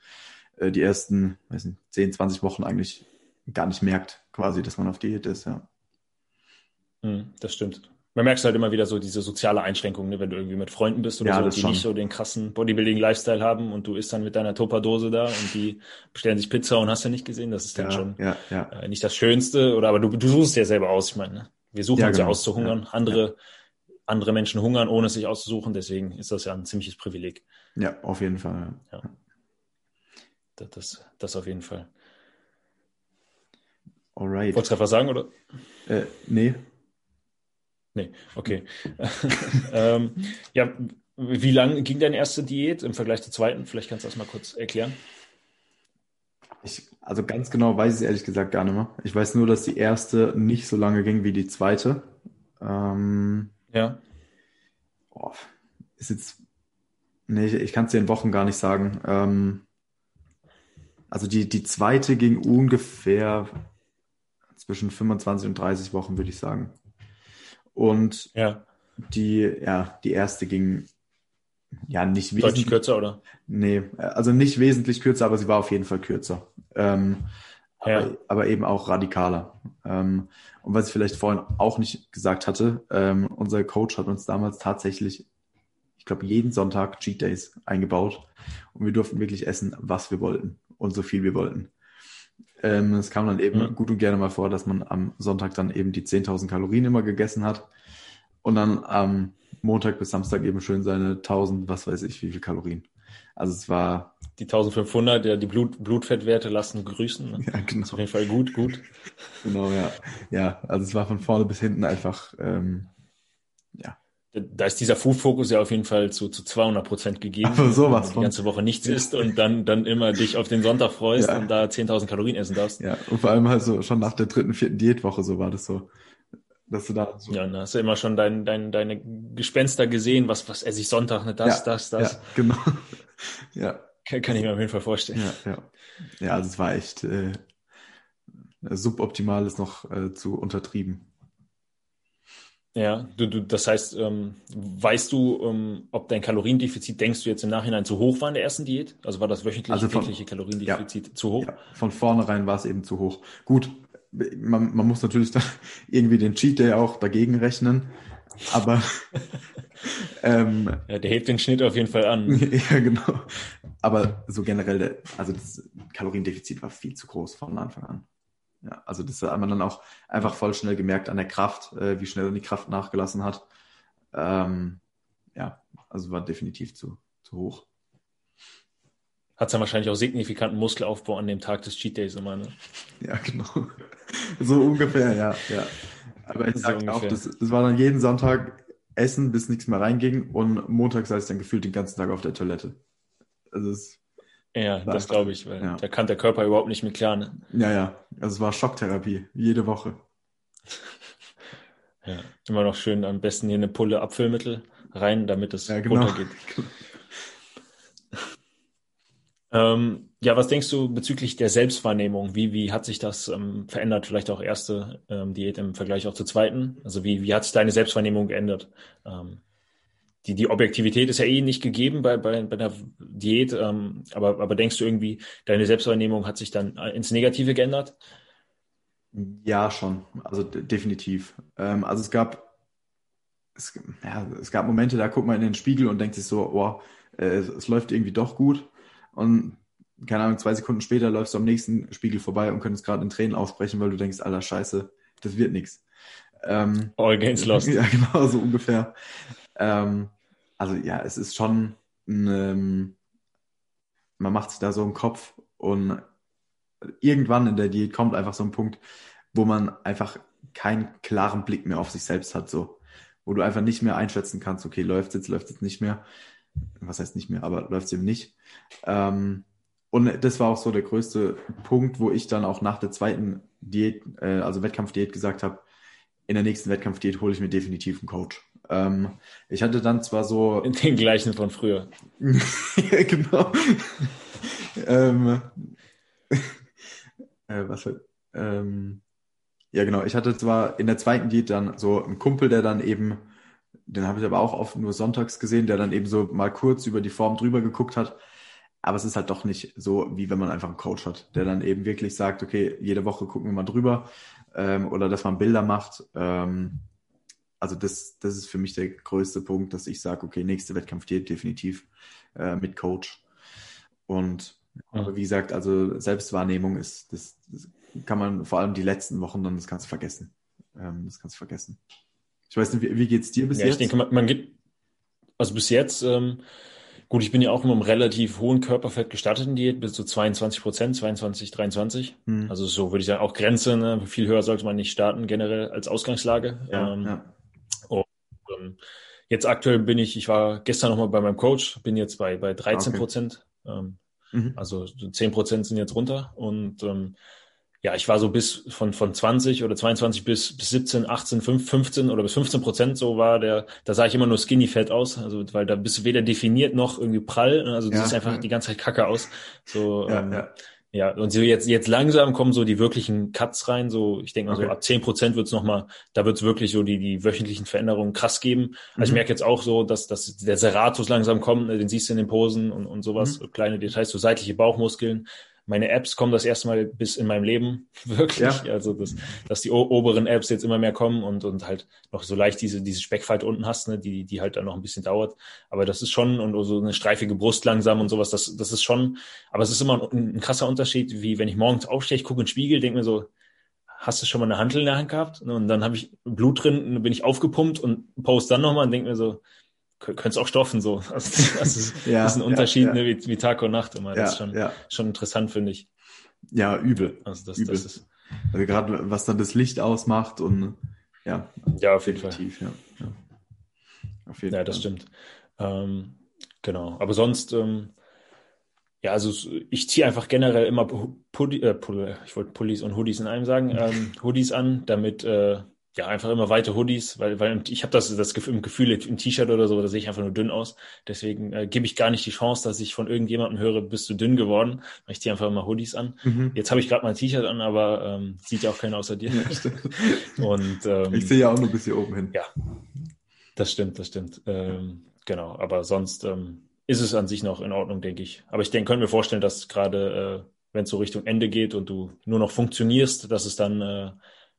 äh, die ersten, weiß nicht, 10, 20 Wochen eigentlich gar nicht merkt, quasi, dass man auf Diät ist, ja. Hm, das stimmt man merkt halt immer wieder so diese soziale Einschränkung, ne? wenn du irgendwie mit Freunden bist oder ja, so, die schon. nicht so den krassen Bodybuilding-Lifestyle haben und du isst dann mit deiner Tupperdose da und die bestellen sich Pizza und hast ja nicht gesehen, das ist dann ja, schon ja, äh, nicht das Schönste. Oder aber du, du suchst ja selber aus, ich meine, ne? wir suchen uns genau. ja auszuhungern, andere, andere Menschen hungern, ohne es sich auszusuchen, deswegen ist das ja ein ziemliches Privileg. Ja, auf jeden Fall. Ja. Das, das, das auf jeden Fall. Alright. Wolltest du etwas sagen, oder? Äh, nee, Nee, okay. <laughs> ähm, ja, wie lang ging deine erste Diät im Vergleich zur zweiten? Vielleicht kannst du das mal kurz erklären. Ich, also ganz genau weiß ich es ehrlich gesagt gar nicht mehr. Ich weiß nur, dass die erste nicht so lange ging wie die zweite. Ähm, ja. Boah, ist jetzt. Nee, ich, ich kann es dir in Wochen gar nicht sagen. Ähm, also die, die zweite ging ungefähr zwischen 25 und 30 Wochen, würde ich sagen. Und ja. die, ja, die erste ging ja nicht wesentlich. Deutlich kürzer, oder? Nee, also nicht wesentlich kürzer, aber sie war auf jeden Fall kürzer. Ähm, ja. aber, aber, eben auch radikaler. Ähm, und was ich vielleicht vorhin auch nicht gesagt hatte, ähm, unser Coach hat uns damals tatsächlich, ich glaube, jeden Sonntag Cheat Days eingebaut. Und wir durften wirklich essen, was wir wollten und so viel wir wollten. Ähm, es kam dann eben mhm. gut und gerne mal vor, dass man am Sonntag dann eben die 10.000 Kalorien immer gegessen hat und dann am Montag bis Samstag eben schön seine 1000, was weiß ich, wie viel Kalorien. Also es war die 1500, ja, die Blut, Blutfettwerte lassen grüßen. Ne? Ja, genau. Ist auf jeden Fall gut, gut. Genau, ja. Ja, also es war von vorne bis hinten einfach, ähm, da ist dieser Food-Fokus ja auf jeden Fall zu, zu 200 Prozent gegeben. Aber sowas du die ganze Woche nichts isst und dann, dann immer dich auf den Sonntag freust ja. und da 10.000 Kalorien essen darfst. Ja, und vor allem halt so schon nach der dritten, vierten Diätwoche so war das so. Dass du da so ja, da hast du immer schon dein, dein, deine Gespenster gesehen, was, was esse ich Sonntag, ne? das, ja, das, das. Ja, genau. <laughs> ja. Kann, kann ich mir auf jeden Fall vorstellen. Ja, ja. ja also es war echt äh, suboptimal ist noch äh, zu untertrieben. Ja, du, du, das heißt, ähm, weißt du, ähm, ob dein Kaloriendefizit, denkst du jetzt im Nachhinein zu hoch war in der ersten Diät? Also war das wöchentliche, also von, tägliche Kaloriendefizit ja, zu hoch? Ja, von vornherein war es eben zu hoch. Gut, man, man muss natürlich dann <laughs> irgendwie den Cheat Day auch dagegen rechnen, aber <laughs> ähm, ja, der hebt den Schnitt auf jeden Fall an. <laughs> ja, genau. Aber so generell, also das Kaloriendefizit war viel zu groß von Anfang an. Ja, also das hat man dann auch einfach voll schnell gemerkt an der Kraft, äh, wie schnell dann die Kraft nachgelassen hat. Ähm, ja, also war definitiv zu, zu hoch. Hat es dann wahrscheinlich auch signifikanten Muskelaufbau an dem Tag des Cheat Days immer, ne? <laughs> Ja, genau. So ungefähr, ja, ja. Aber ich so sag auch, das, das war dann jeden Sonntag Essen, bis nichts mehr reinging und Montag saß ich dann gefühlt den ganzen Tag auf der Toilette. Also es ja, das glaube ich, weil ja. da kann der Körper überhaupt nicht mehr klar. Ne? Ja, ja. Also es war Schocktherapie, jede Woche. <laughs> ja, immer noch schön am besten hier eine Pulle Abfüllmittel rein, damit es ja, genau. runtergeht. <laughs> ähm, ja, was denkst du bezüglich der Selbstwahrnehmung? Wie, wie hat sich das ähm, verändert? Vielleicht auch erste ähm, Diät im Vergleich auch zur zweiten? Also wie, wie hat sich deine Selbstwahrnehmung geändert? Ähm, die, die Objektivität ist ja eh nicht gegeben bei, bei, bei der Diät, ähm, aber, aber denkst du irgendwie, deine Selbstwahrnehmung hat sich dann ins Negative geändert? Ja, schon. Also definitiv. Ähm, also es gab, es, ja, es gab Momente, da guckt man in den Spiegel und denkt sich so, oh, äh, es, es läuft irgendwie doch gut. Und keine Ahnung, zwei Sekunden später läufst du am nächsten Spiegel vorbei und könntest gerade in Tränen aufsprechen, weil du denkst, alter Scheiße, das wird nichts. Ähm, All gains lost. <laughs> Ja, genau, so ungefähr. Ähm, also ja, es ist schon, ähm, man macht sich da so einen Kopf und irgendwann in der Diät kommt einfach so ein Punkt, wo man einfach keinen klaren Blick mehr auf sich selbst hat, so. Wo du einfach nicht mehr einschätzen kannst, okay, läuft jetzt, läuft jetzt nicht mehr. Was heißt nicht mehr, aber läuft eben nicht. Ähm, und das war auch so der größte Punkt, wo ich dann auch nach der zweiten Diät, äh, also Wettkampfdiät gesagt habe, in der nächsten Wettkampfdiät hole ich mir definitiv einen Coach. Ähm, ich hatte dann zwar so. <laughs> In den gleichen von früher. ja, genau. ähm, äh, was für, ähm, ja, genau. Ich hatte zwar in der zweiten Diät dann so einen Kumpel, der dann eben, den habe ich aber auch oft nur sonntags gesehen, der dann eben so mal kurz über die Form drüber geguckt hat. Aber es ist halt doch nicht so, wie wenn man einfach einen Coach hat, der dann eben wirklich sagt, okay, jede Woche gucken wir mal drüber ähm, oder dass man Bilder macht. Ähm, also das, das ist für mich der größte Punkt, dass ich sage, okay, nächste Wettkampf geht definitiv äh, mit Coach. Und aber wie gesagt, also Selbstwahrnehmung ist, das, das, kann man vor allem die letzten Wochen dann, das kannst du vergessen. Ähm, das kannst du vergessen. Ich weiß nicht, wie, wie es dir bis ja, jetzt? Ich denke, man, man geht, also bis jetzt, ähm, gut, ich bin ja auch in einem relativ hohen Körperfett gestarteten Diät, bis zu 22 Prozent, 22, 23. Hm. Also so würde ich sagen, auch Grenze, ne? viel höher sollte man nicht starten, generell als Ausgangslage. Ja, ähm, ja. Und, ähm, jetzt aktuell bin ich, ich war gestern nochmal bei meinem Coach, bin jetzt bei, bei 13 Prozent. Okay. Ähm, Mhm. Also 10 Prozent sind jetzt runter und ähm, ja, ich war so bis von, von 20 oder 22 bis, bis 17, 18, 15 oder bis 15 Prozent so war der, da sah ich immer nur skinny fett aus, also weil da bist du weder definiert noch irgendwie prall, also du ja, siehst einfach ja. die ganze Zeit kacke aus. So, ja, ähm, ja. Ja, und so jetzt, jetzt langsam kommen so die wirklichen Cuts rein. So, ich denke mal okay. so ab zehn Prozent wird's nochmal, da wird's wirklich so die, die wöchentlichen Veränderungen krass geben. Also mhm. ich merke jetzt auch so, dass, dass der Serratus langsam kommt, ne, den siehst du in den Posen und, und sowas, mhm. kleine Details, so seitliche Bauchmuskeln meine Apps kommen das erste Mal bis in meinem Leben <laughs> wirklich. Ja. Also dass, dass die oberen Apps jetzt immer mehr kommen und, und halt noch so leicht diese, diese Speckfalte unten hast, ne, die, die halt dann noch ein bisschen dauert. Aber das ist schon, und so eine streifige Brust langsam und sowas, das, das ist schon, aber es ist immer ein, ein krasser Unterschied, wie wenn ich morgens aufstehe, ich gucke in den Spiegel, denke mir so, hast du schon mal eine Handel in der Hand gehabt? Und dann habe ich Blut drin, bin ich aufgepumpt und post dann nochmal und denke mir so, könnte es auch stoffen so. <laughs> Also, das, ist, ja, ist ein Unterschied ja, ja. Ne, wie, wie, Tag und Nacht immer. Das ist schon, schon interessant, finde ich. Ja, übel. Also das, übel. das ist. Also gerade was dann das Licht ausmacht und ja. Ja, auf jeden Fall. Ja. Auf jeden ja, das stimmt. Ähm, genau. Aber sonst, ähm, ja, also ich ziehe einfach generell immer Pulli, äh, Pulli, ich wollte Pullis und Hoodies in einem sagen, ähm, Hoodies an, damit äh, ja, einfach immer weite Hoodies, weil, weil ich habe das, das Gefühl, im Gefühl, im T-Shirt oder so, da sehe ich einfach nur dünn aus. Deswegen äh, gebe ich gar nicht die Chance, dass ich von irgendjemandem höre, bist du dünn geworden. Ich ziehe einfach immer Hoodies an. Mhm. Jetzt habe ich gerade mal ein T-Shirt an, aber ähm, sieht ja auch keiner außer dir. Ja, <laughs> Und ähm, ich sehe ja auch nur bis hier oben hin. Ja, das stimmt, das stimmt. Ähm, genau, aber sonst ähm, ist es an sich noch in Ordnung, denke ich. Aber ich denke, können wir vorstellen, dass gerade, äh, wenn es so Richtung Ende geht und du nur noch funktionierst, dass es dann äh,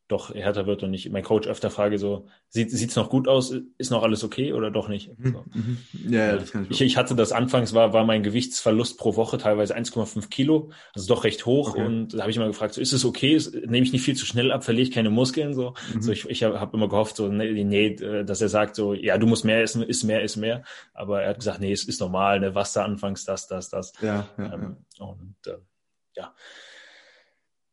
doch härter wird und ich mein Coach öfter frage so, sieht es noch gut aus, ist noch alles okay oder doch nicht? Mhm, so. Mhm. Ja, ja, das kann ich, ich, ich hatte das anfangs, war, war mein Gewichtsverlust pro Woche teilweise 1,5 Kilo, also doch recht hoch okay. und da habe ich immer gefragt, so, ist es okay, nehme ich nicht viel zu schnell ab, verliere ich keine Muskeln, so, mhm. so ich, ich habe hab immer gehofft, so, nee, nee, dass er sagt so, ja, du musst mehr essen, ist mehr, ist mehr, aber er hat gesagt, nee, es ist normal, ne, was da anfangs, das, das, das. Ja, ja, ähm, ja. Und äh, ja,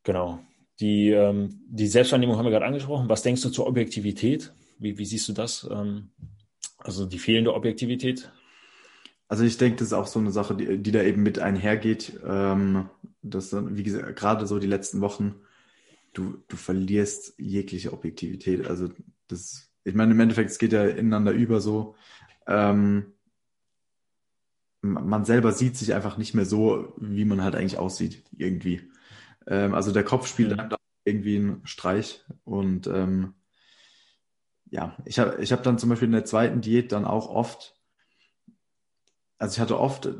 genau. Die, ähm, die Selbstwahrnehmung haben wir gerade angesprochen. Was denkst du zur Objektivität? Wie, wie siehst du das? Ähm, also die fehlende Objektivität? Also ich denke, das ist auch so eine Sache, die, die da eben mit einhergeht. Ähm, dass dann, wie gesagt, gerade so die letzten Wochen, du, du verlierst jegliche Objektivität. Also das, ich meine, im Endeffekt, es geht ja ineinander über so. Ähm, man selber sieht sich einfach nicht mehr so, wie man halt eigentlich aussieht, irgendwie. Ähm, also der Kopf spielt mhm. da irgendwie einen Streich und ähm, ja, ich habe ich hab dann zum Beispiel in der zweiten Diät dann auch oft, also ich hatte oft,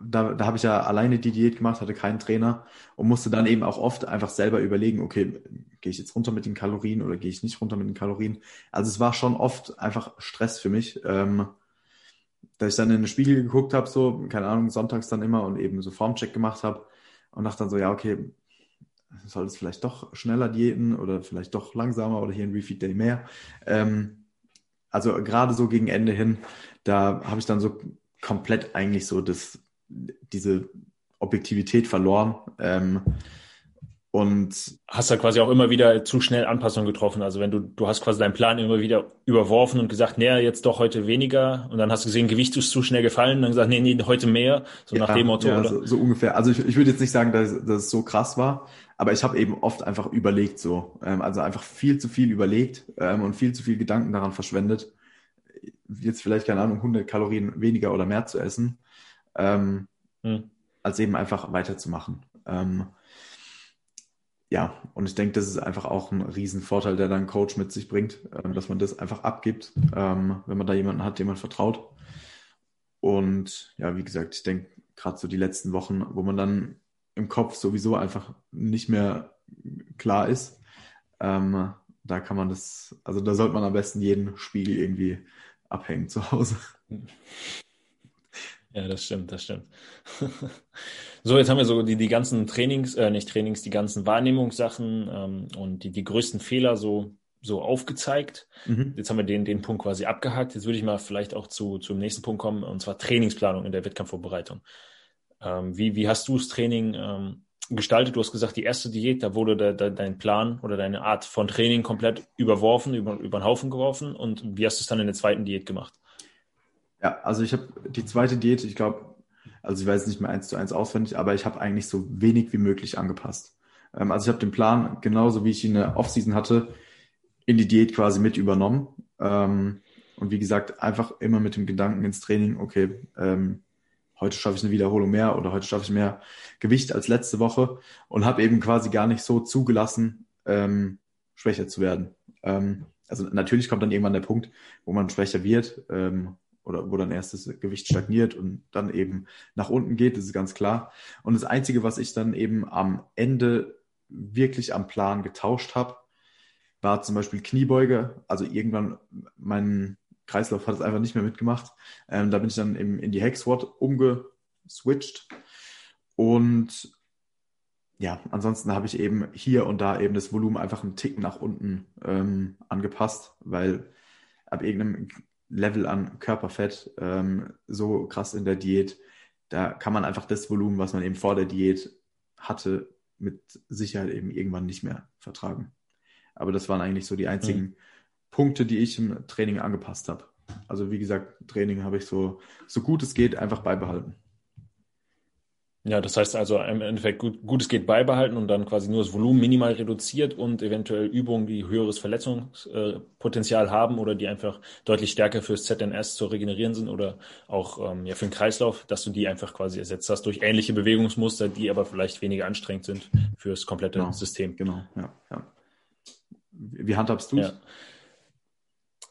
da, da habe ich ja alleine die Diät gemacht, hatte keinen Trainer und musste dann eben auch oft einfach selber überlegen, okay, gehe ich jetzt runter mit den Kalorien oder gehe ich nicht runter mit den Kalorien? Also es war schon oft einfach Stress für mich. Ähm, dass ich dann in den Spiegel geguckt habe, so, keine Ahnung, sonntags dann immer und eben so Formcheck gemacht habe und dachte dann so, ja, okay, soll es vielleicht doch schneller diäten oder vielleicht doch langsamer oder hier ein Refeed Day mehr. Ähm, also gerade so gegen Ende hin, da habe ich dann so komplett eigentlich so das, diese Objektivität verloren. Ähm, und hast da quasi auch immer wieder zu schnell Anpassungen getroffen. Also wenn du, du hast quasi deinen Plan immer wieder überworfen und gesagt, nee, jetzt doch heute weniger. Und dann hast du gesehen, Gewicht ist zu schnell gefallen. Und dann gesagt, nee, nee, heute mehr. So ja, nach dem Motto. Ja, so, so, ungefähr. Also ich, ich würde jetzt nicht sagen, dass, dass es so krass war, aber ich habe eben oft einfach überlegt so. Ähm, also einfach viel zu viel überlegt ähm, und viel zu viel Gedanken daran verschwendet. Jetzt vielleicht, keine Ahnung, 100 Kalorien weniger oder mehr zu essen, ähm, hm. als eben einfach weiterzumachen. Ähm, ja, und ich denke, das ist einfach auch ein Riesenvorteil, der dann Coach mit sich bringt, ähm, dass man das einfach abgibt, ähm, wenn man da jemanden hat, dem man vertraut. Und ja, wie gesagt, ich denke, gerade so die letzten Wochen, wo man dann im Kopf sowieso einfach nicht mehr klar ist, ähm, da kann man das, also da sollte man am besten jeden Spiegel irgendwie abhängen zu Hause. <laughs> Ja, das stimmt, das stimmt. <laughs> so, jetzt haben wir so die, die ganzen Trainings, äh, nicht Trainings, die ganzen Wahrnehmungssachen ähm, und die, die größten Fehler so, so aufgezeigt. Mhm. Jetzt haben wir den, den Punkt quasi abgehakt. Jetzt würde ich mal vielleicht auch zu, zum nächsten Punkt kommen, und zwar Trainingsplanung in der Wettkampfvorbereitung. Ähm, wie, wie hast du das Training ähm, gestaltet? Du hast gesagt, die erste Diät, da wurde de, de, dein Plan oder deine Art von Training komplett überworfen, über, über den Haufen geworfen. Und wie hast du es dann in der zweiten Diät gemacht? Ja, also ich habe die zweite Diät, ich glaube, also ich weiß nicht mehr eins zu eins auswendig, aber ich habe eigentlich so wenig wie möglich angepasst. Ähm, also ich habe den Plan, genauso wie ich ihn in der Offseason hatte, in die Diät quasi mit übernommen. Ähm, und wie gesagt, einfach immer mit dem Gedanken ins Training, okay, ähm, heute schaffe ich eine Wiederholung mehr oder heute schaffe ich mehr Gewicht als letzte Woche und habe eben quasi gar nicht so zugelassen, ähm, schwächer zu werden. Ähm, also natürlich kommt dann irgendwann der Punkt, wo man schwächer wird, ähm, oder wo dann erst das Gewicht stagniert und dann eben nach unten geht, das ist ganz klar. Und das Einzige, was ich dann eben am Ende wirklich am Plan getauscht habe, war zum Beispiel Kniebeuge. Also irgendwann mein Kreislauf hat es einfach nicht mehr mitgemacht. Ähm, da bin ich dann eben in die Hex Squat umgeswitcht. Und ja, ansonsten habe ich eben hier und da eben das Volumen einfach einen Tick nach unten ähm, angepasst, weil ab irgendeinem Level an Körperfett ähm, so krass in der Diät. Da kann man einfach das Volumen, was man eben vor der Diät hatte, mit Sicherheit eben irgendwann nicht mehr vertragen. Aber das waren eigentlich so die einzigen mhm. Punkte, die ich im Training angepasst habe. Also wie gesagt, Training habe ich so, so gut es geht einfach beibehalten. Ja, das heißt also im Endeffekt gut, gutes geht beibehalten und dann quasi nur das Volumen minimal reduziert und eventuell Übungen, die höheres Verletzungspotenzial haben oder die einfach deutlich stärker fürs ZNS zu regenerieren sind oder auch ähm, ja, für den Kreislauf, dass du die einfach quasi ersetzt hast durch ähnliche Bewegungsmuster, die aber vielleicht weniger anstrengend sind fürs komplette genau, System. Genau, ja, ja. Wie handhabst du es?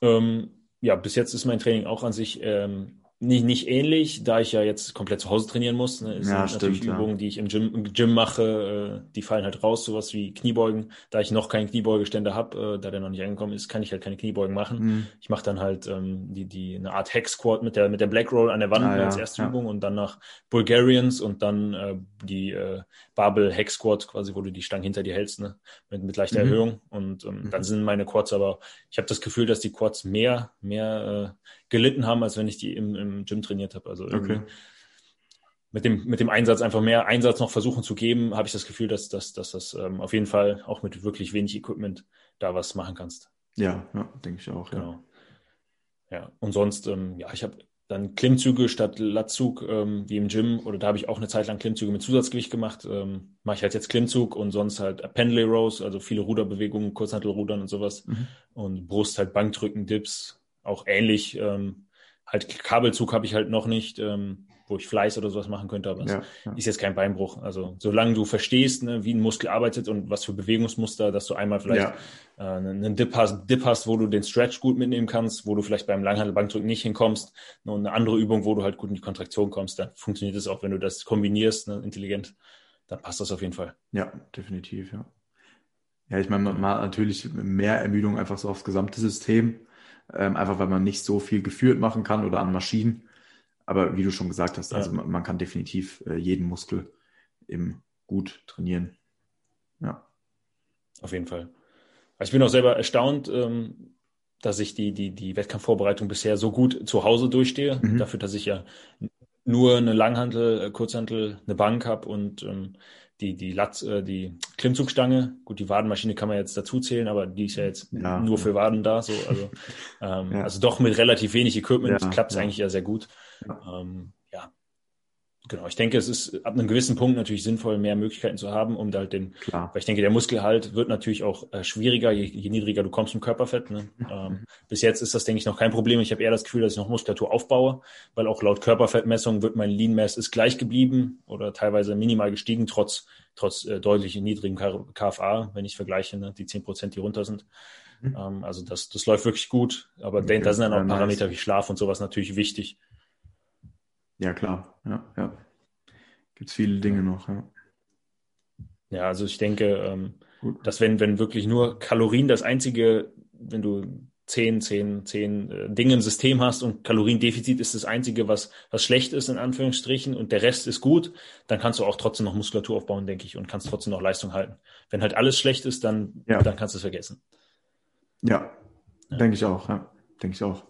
Ja. Ähm, ja, bis jetzt ist mein Training auch an sich ähm, nicht, nicht ähnlich, da ich ja jetzt komplett zu Hause trainieren muss. Ne, es ja, sind stimmt, natürlich Übungen, die ich im Gym, im Gym mache, äh, die fallen halt raus, sowas wie Kniebeugen. Da ich noch keinen Kniebeugeständer habe, äh, da der noch nicht angekommen ist, kann ich halt keine Kniebeugen machen. Mhm. Ich mache dann halt ähm, die, die eine Art Hack Squat mit der mit der Black Roll an der Wand ah, als erste ja. Übung und dann nach Bulgarians und dann äh, die äh, Barbell Hack Squat, quasi, wo du die Stange hinter dir hältst, ne? mit, mit leichter mhm. Erhöhung. Und ähm, mhm. dann sind meine Quads aber, ich habe das Gefühl, dass die Quads mehr, mehr äh, gelitten haben, als wenn ich die im, im Gym trainiert habe. Also okay. mit dem, mit dem Einsatz einfach mehr Einsatz noch versuchen zu geben, habe ich das Gefühl, dass, dass, dass das ähm, auf jeden Fall auch mit wirklich wenig Equipment da was machen kannst. Ja, ja denke ich auch. Genau. Ja, ja. und sonst, ähm, ja, ich habe dann Klimmzüge statt Latzug ähm, wie im Gym oder da habe ich auch eine Zeit lang Klimmzüge mit Zusatzgewicht gemacht. Ähm, Mache ich halt jetzt Klimmzug und sonst halt Pendlay Rows, also viele Ruderbewegungen, Kurzhantelrudern und sowas mhm. und Brust halt Bankdrücken, Dips, auch ähnlich. Ähm, halt Kabelzug habe ich halt noch nicht. Ähm, wo ich Fleiß oder sowas machen könnte, aber es ja, ja. ist jetzt kein Beinbruch. Also solange du verstehst, ne, wie ein Muskel arbeitet und was für Bewegungsmuster, dass du einmal vielleicht äh, einen Dip hast, Dip hast, wo du den Stretch gut mitnehmen kannst, wo du vielleicht beim Langhandelbankdrücken nicht hinkommst, ne, und eine andere Übung, wo du halt gut in die Kontraktion kommst, dann funktioniert es auch, wenn du das kombinierst, ne, intelligent, dann passt das auf jeden Fall. Ja, definitiv, ja. Ja, ich meine, man hat natürlich mehr Ermüdung einfach so aufs gesamte System, ähm, einfach weil man nicht so viel geführt machen kann oder an Maschinen. Aber wie du schon gesagt hast, also man, man kann definitiv äh, jeden Muskel im gut trainieren. Ja. Auf jeden Fall. Also ich bin auch selber erstaunt, ähm, dass ich die, die, die Wettkampfvorbereitung bisher so gut zu Hause durchstehe. Mhm. Dafür, dass ich ja nur eine Langhantel, äh, Kurzhantel, eine Bank habe und ähm, die, die Latz, äh, die Klimmzugstange, gut, die Wadenmaschine kann man jetzt dazu zählen, aber die ist ja jetzt ja. nur für Waden da, so, also, <laughs> ähm, ja. also doch mit relativ wenig Equipment ja, klappt es eigentlich ja sehr gut. Ähm, Genau, ich denke, es ist ab einem gewissen Punkt natürlich sinnvoll, mehr Möglichkeiten zu haben, um da halt den, Klar. weil ich denke, der Muskelhalt wird natürlich auch äh, schwieriger, je, je, niedriger du kommst im Körperfett. Ne? Mhm. Ähm, bis jetzt ist das, denke ich, noch kein Problem. Ich habe eher das Gefühl, dass ich noch Muskulatur aufbaue, weil auch laut Körperfettmessung wird mein Lean Mass ist gleich geblieben oder teilweise minimal gestiegen, trotz, trotz äh, deutlich niedrigem KFA, wenn ich vergleiche, ne? die zehn Prozent, die runter sind. Mhm. Ähm, also das, das läuft wirklich gut, aber okay. da sind dann auch Parameter wie Schlaf und sowas natürlich wichtig. Ja, klar. Ja, ja. Gibt es viele Dinge noch, ja. Ja, also ich denke, ähm, dass wenn, wenn wirklich nur Kalorien das einzige, wenn du zehn, zehn, zehn äh, Dinge im System hast und Kaloriendefizit ist das einzige, was, was schlecht ist, in Anführungsstrichen, und der Rest ist gut, dann kannst du auch trotzdem noch Muskulatur aufbauen, denke ich, und kannst trotzdem noch Leistung halten. Wenn halt alles schlecht ist, dann, ja. dann kannst du es vergessen. Ja, ja. denke ich auch, ja. Denke ich auch.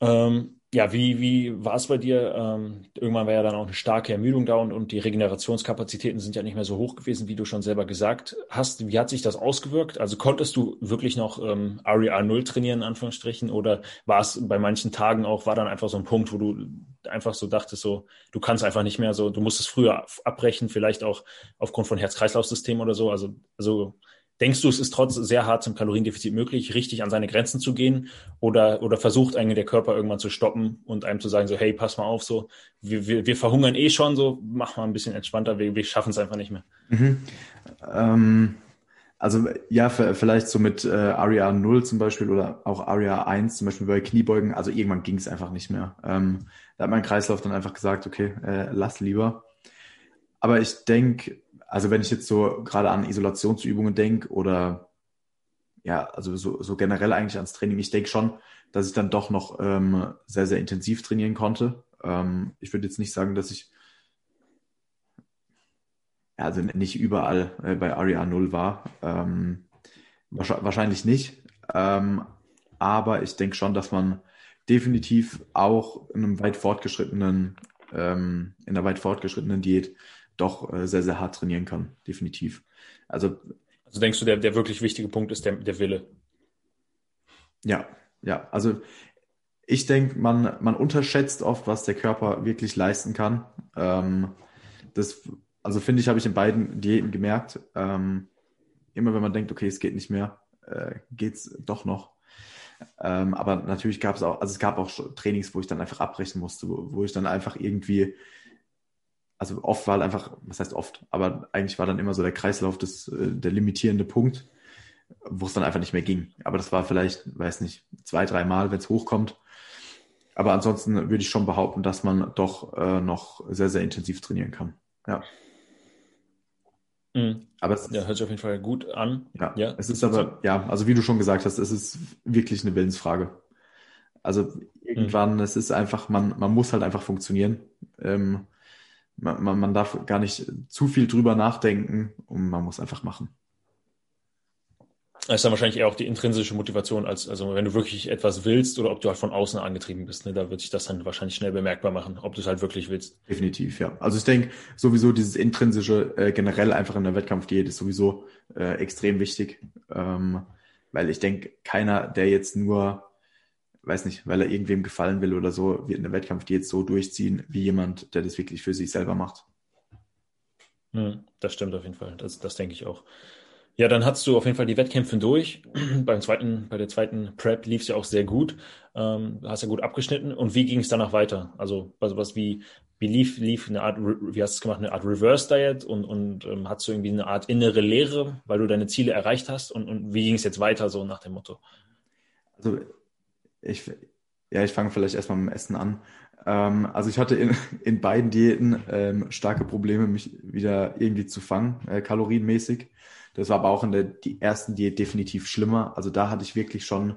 Ähm, ja, wie, wie war es bei dir? Ähm, irgendwann war ja dann auch eine starke Ermüdung da und, und die Regenerationskapazitäten sind ja nicht mehr so hoch gewesen, wie du schon selber gesagt hast. Wie hat sich das ausgewirkt? Also konntest du wirklich noch ähm, RER 0 trainieren, in Anführungsstrichen, oder war es bei manchen Tagen auch, war dann einfach so ein Punkt, wo du einfach so dachtest, so, du kannst einfach nicht mehr so, du musst es früher abbrechen, vielleicht auch aufgrund von Herz-Kreislauf-System oder so. Also, also Denkst du, es ist trotz sehr hartem Kaloriendefizit möglich, richtig an seine Grenzen zu gehen? Oder, oder versucht eigentlich der Körper irgendwann zu stoppen und einem zu sagen, so, hey, pass mal auf, so, wir, wir, wir verhungern eh schon, so, mach mal ein bisschen entspannter, wir, wir schaffen es einfach nicht mehr. Mhm. Ähm, also ja, vielleicht so mit äh, Aria 0 zum Beispiel oder auch Aria 1 zum Beispiel bei Kniebeugen, also irgendwann ging es einfach nicht mehr. Ähm, da hat mein Kreislauf dann einfach gesagt, okay, äh, lass lieber. Aber ich denke, also wenn ich jetzt so gerade an Isolationsübungen denke oder ja, also so, so generell eigentlich ans Training, ich denke schon, dass ich dann doch noch ähm, sehr, sehr intensiv trainieren konnte. Ähm, ich würde jetzt nicht sagen, dass ich ja, also nicht überall äh, bei Aria 0 war. Ähm, wahrscheinlich nicht. Ähm, aber ich denke schon, dass man definitiv auch in einem weit fortgeschrittenen, ähm, in einer weit fortgeschrittenen Diät doch äh, sehr, sehr hart trainieren kann, definitiv. Also, also denkst du, der, der wirklich wichtige Punkt ist der, der Wille? Ja, ja. Also ich denke, man, man unterschätzt oft, was der Körper wirklich leisten kann. Ähm, das, also finde ich, habe ich in beiden Diäten gemerkt. Ähm, immer wenn man denkt, okay, es geht nicht mehr, äh, geht es doch noch. Ähm, aber natürlich gab es auch, also es gab auch Trainings, wo ich dann einfach abbrechen musste, wo, wo ich dann einfach irgendwie also oft war halt einfach, was heißt oft, aber eigentlich war dann immer so der Kreislauf des, äh, der limitierende Punkt, wo es dann einfach nicht mehr ging. Aber das war vielleicht, weiß nicht, zwei, drei Mal, wenn es hochkommt. Aber ansonsten würde ich schon behaupten, dass man doch äh, noch sehr, sehr intensiv trainieren kann. Ja. Mhm. Aber es ja, hört sich auf jeden Fall gut an. Ja, ja. es ist aber, ja, also wie du schon gesagt hast, es ist wirklich eine Willensfrage. Also irgendwann, mhm. es ist einfach, man, man muss halt einfach funktionieren. Ähm, man, man, man darf gar nicht zu viel drüber nachdenken und man muss einfach machen. Das ist dann wahrscheinlich eher auch die intrinsische Motivation, als also wenn du wirklich etwas willst oder ob du halt von außen angetrieben bist. Ne? Da wird sich das dann wahrscheinlich schnell bemerkbar machen, ob du es halt wirklich willst. Definitiv, ja. Also ich denke, sowieso dieses intrinsische äh, generell einfach in der Wettkampfdiät ist sowieso äh, extrem wichtig. Ähm, weil ich denke, keiner, der jetzt nur weiß nicht, weil er irgendwem gefallen will oder so, wird eine Wettkampfdiät so durchziehen, wie jemand, der das wirklich für sich selber macht. Hm, das stimmt auf jeden Fall. Das, das denke ich auch. Ja, dann hast du auf jeden Fall die Wettkämpfe durch. <clears throat> Beim zweiten, bei der zweiten Prep lief es ja auch sehr gut. Ähm, hast ja gut abgeschnitten. Und wie ging es danach weiter? Also, also was wie, wie lief, lief eine Art, wie hast du es gemacht, eine Art Reverse Diet und, und ähm, hast du irgendwie eine Art innere Lehre, weil du deine Ziele erreicht hast? Und, und wie ging es jetzt weiter, so nach dem Motto? Also, ich, ja, ich fange vielleicht erstmal mit dem Essen an. Ähm, also ich hatte in, in beiden Diäten ähm, starke Probleme, mich wieder irgendwie zu fangen, äh, kalorienmäßig. Das war aber auch in der die ersten Diät definitiv schlimmer. Also da hatte ich wirklich schon,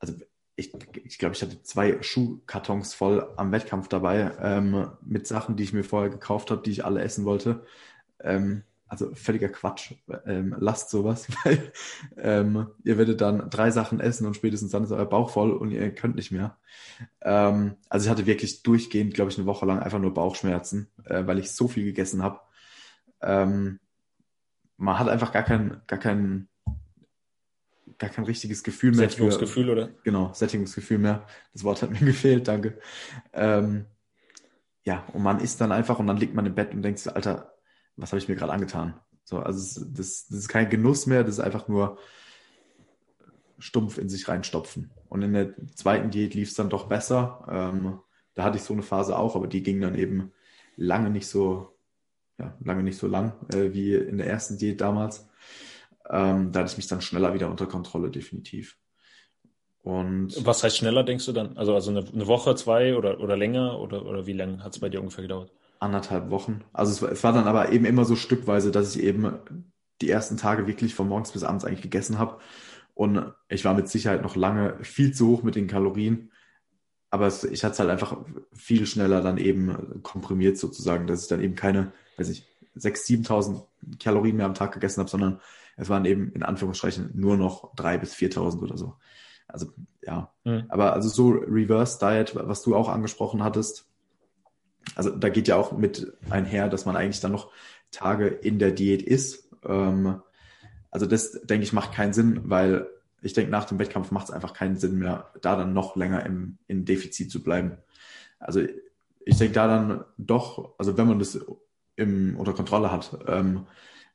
also ich, ich glaube, ich hatte zwei Schuhkartons voll am Wettkampf dabei ähm, mit Sachen, die ich mir vorher gekauft habe, die ich alle essen wollte. Ähm, also völliger Quatsch. Ähm, lasst sowas, <laughs> weil ähm, ihr werdet dann drei Sachen essen und spätestens dann ist euer Bauch voll und ihr könnt nicht mehr. Ähm, also ich hatte wirklich durchgehend, glaube ich, eine Woche lang einfach nur Bauchschmerzen, äh, weil ich so viel gegessen habe. Ähm, man hat einfach gar kein, gar kein, gar kein richtiges Gefühl mehr. Sättigungsgefühl, für, oder? Genau, Sättigungsgefühl mehr. Das Wort hat mir <laughs> gefehlt, danke. Ähm, ja, und man isst dann einfach und dann liegt man im Bett und denkt Alter, was habe ich mir gerade angetan? So, also das, das ist kein Genuss mehr, das ist einfach nur stumpf in sich reinstopfen. Und in der zweiten Diät lief es dann doch besser. Ähm, da hatte ich so eine Phase auch, aber die ging dann eben lange nicht so, ja, lange nicht so lang äh, wie in der ersten Diät damals. Ähm, da hatte ich mich dann schneller wieder unter Kontrolle, definitiv. Und Was heißt schneller, denkst du dann? Also, also eine, eine Woche, zwei oder, oder länger oder, oder wie lange hat es bei dir ungefähr gedauert? Anderthalb Wochen. Also es war, es war dann aber eben immer so stückweise, dass ich eben die ersten Tage wirklich von morgens bis abends eigentlich gegessen habe. Und ich war mit Sicherheit noch lange viel zu hoch mit den Kalorien. Aber es, ich hatte es halt einfach viel schneller dann eben komprimiert sozusagen, dass ich dann eben keine, weiß ich, 6.000, 7.000 Kalorien mehr am Tag gegessen habe, sondern es waren eben in Anführungsstrichen nur noch 3.000 bis 4.000 oder so. Also ja, mhm. aber also so Reverse Diet, was du auch angesprochen hattest, also da geht ja auch mit einher, dass man eigentlich dann noch Tage in der Diät ist. Ähm, also das, denke ich, macht keinen Sinn, weil ich denke, nach dem Wettkampf macht es einfach keinen Sinn mehr, da dann noch länger im, im Defizit zu bleiben. Also ich denke da dann doch, also wenn man das im, unter Kontrolle hat, ähm,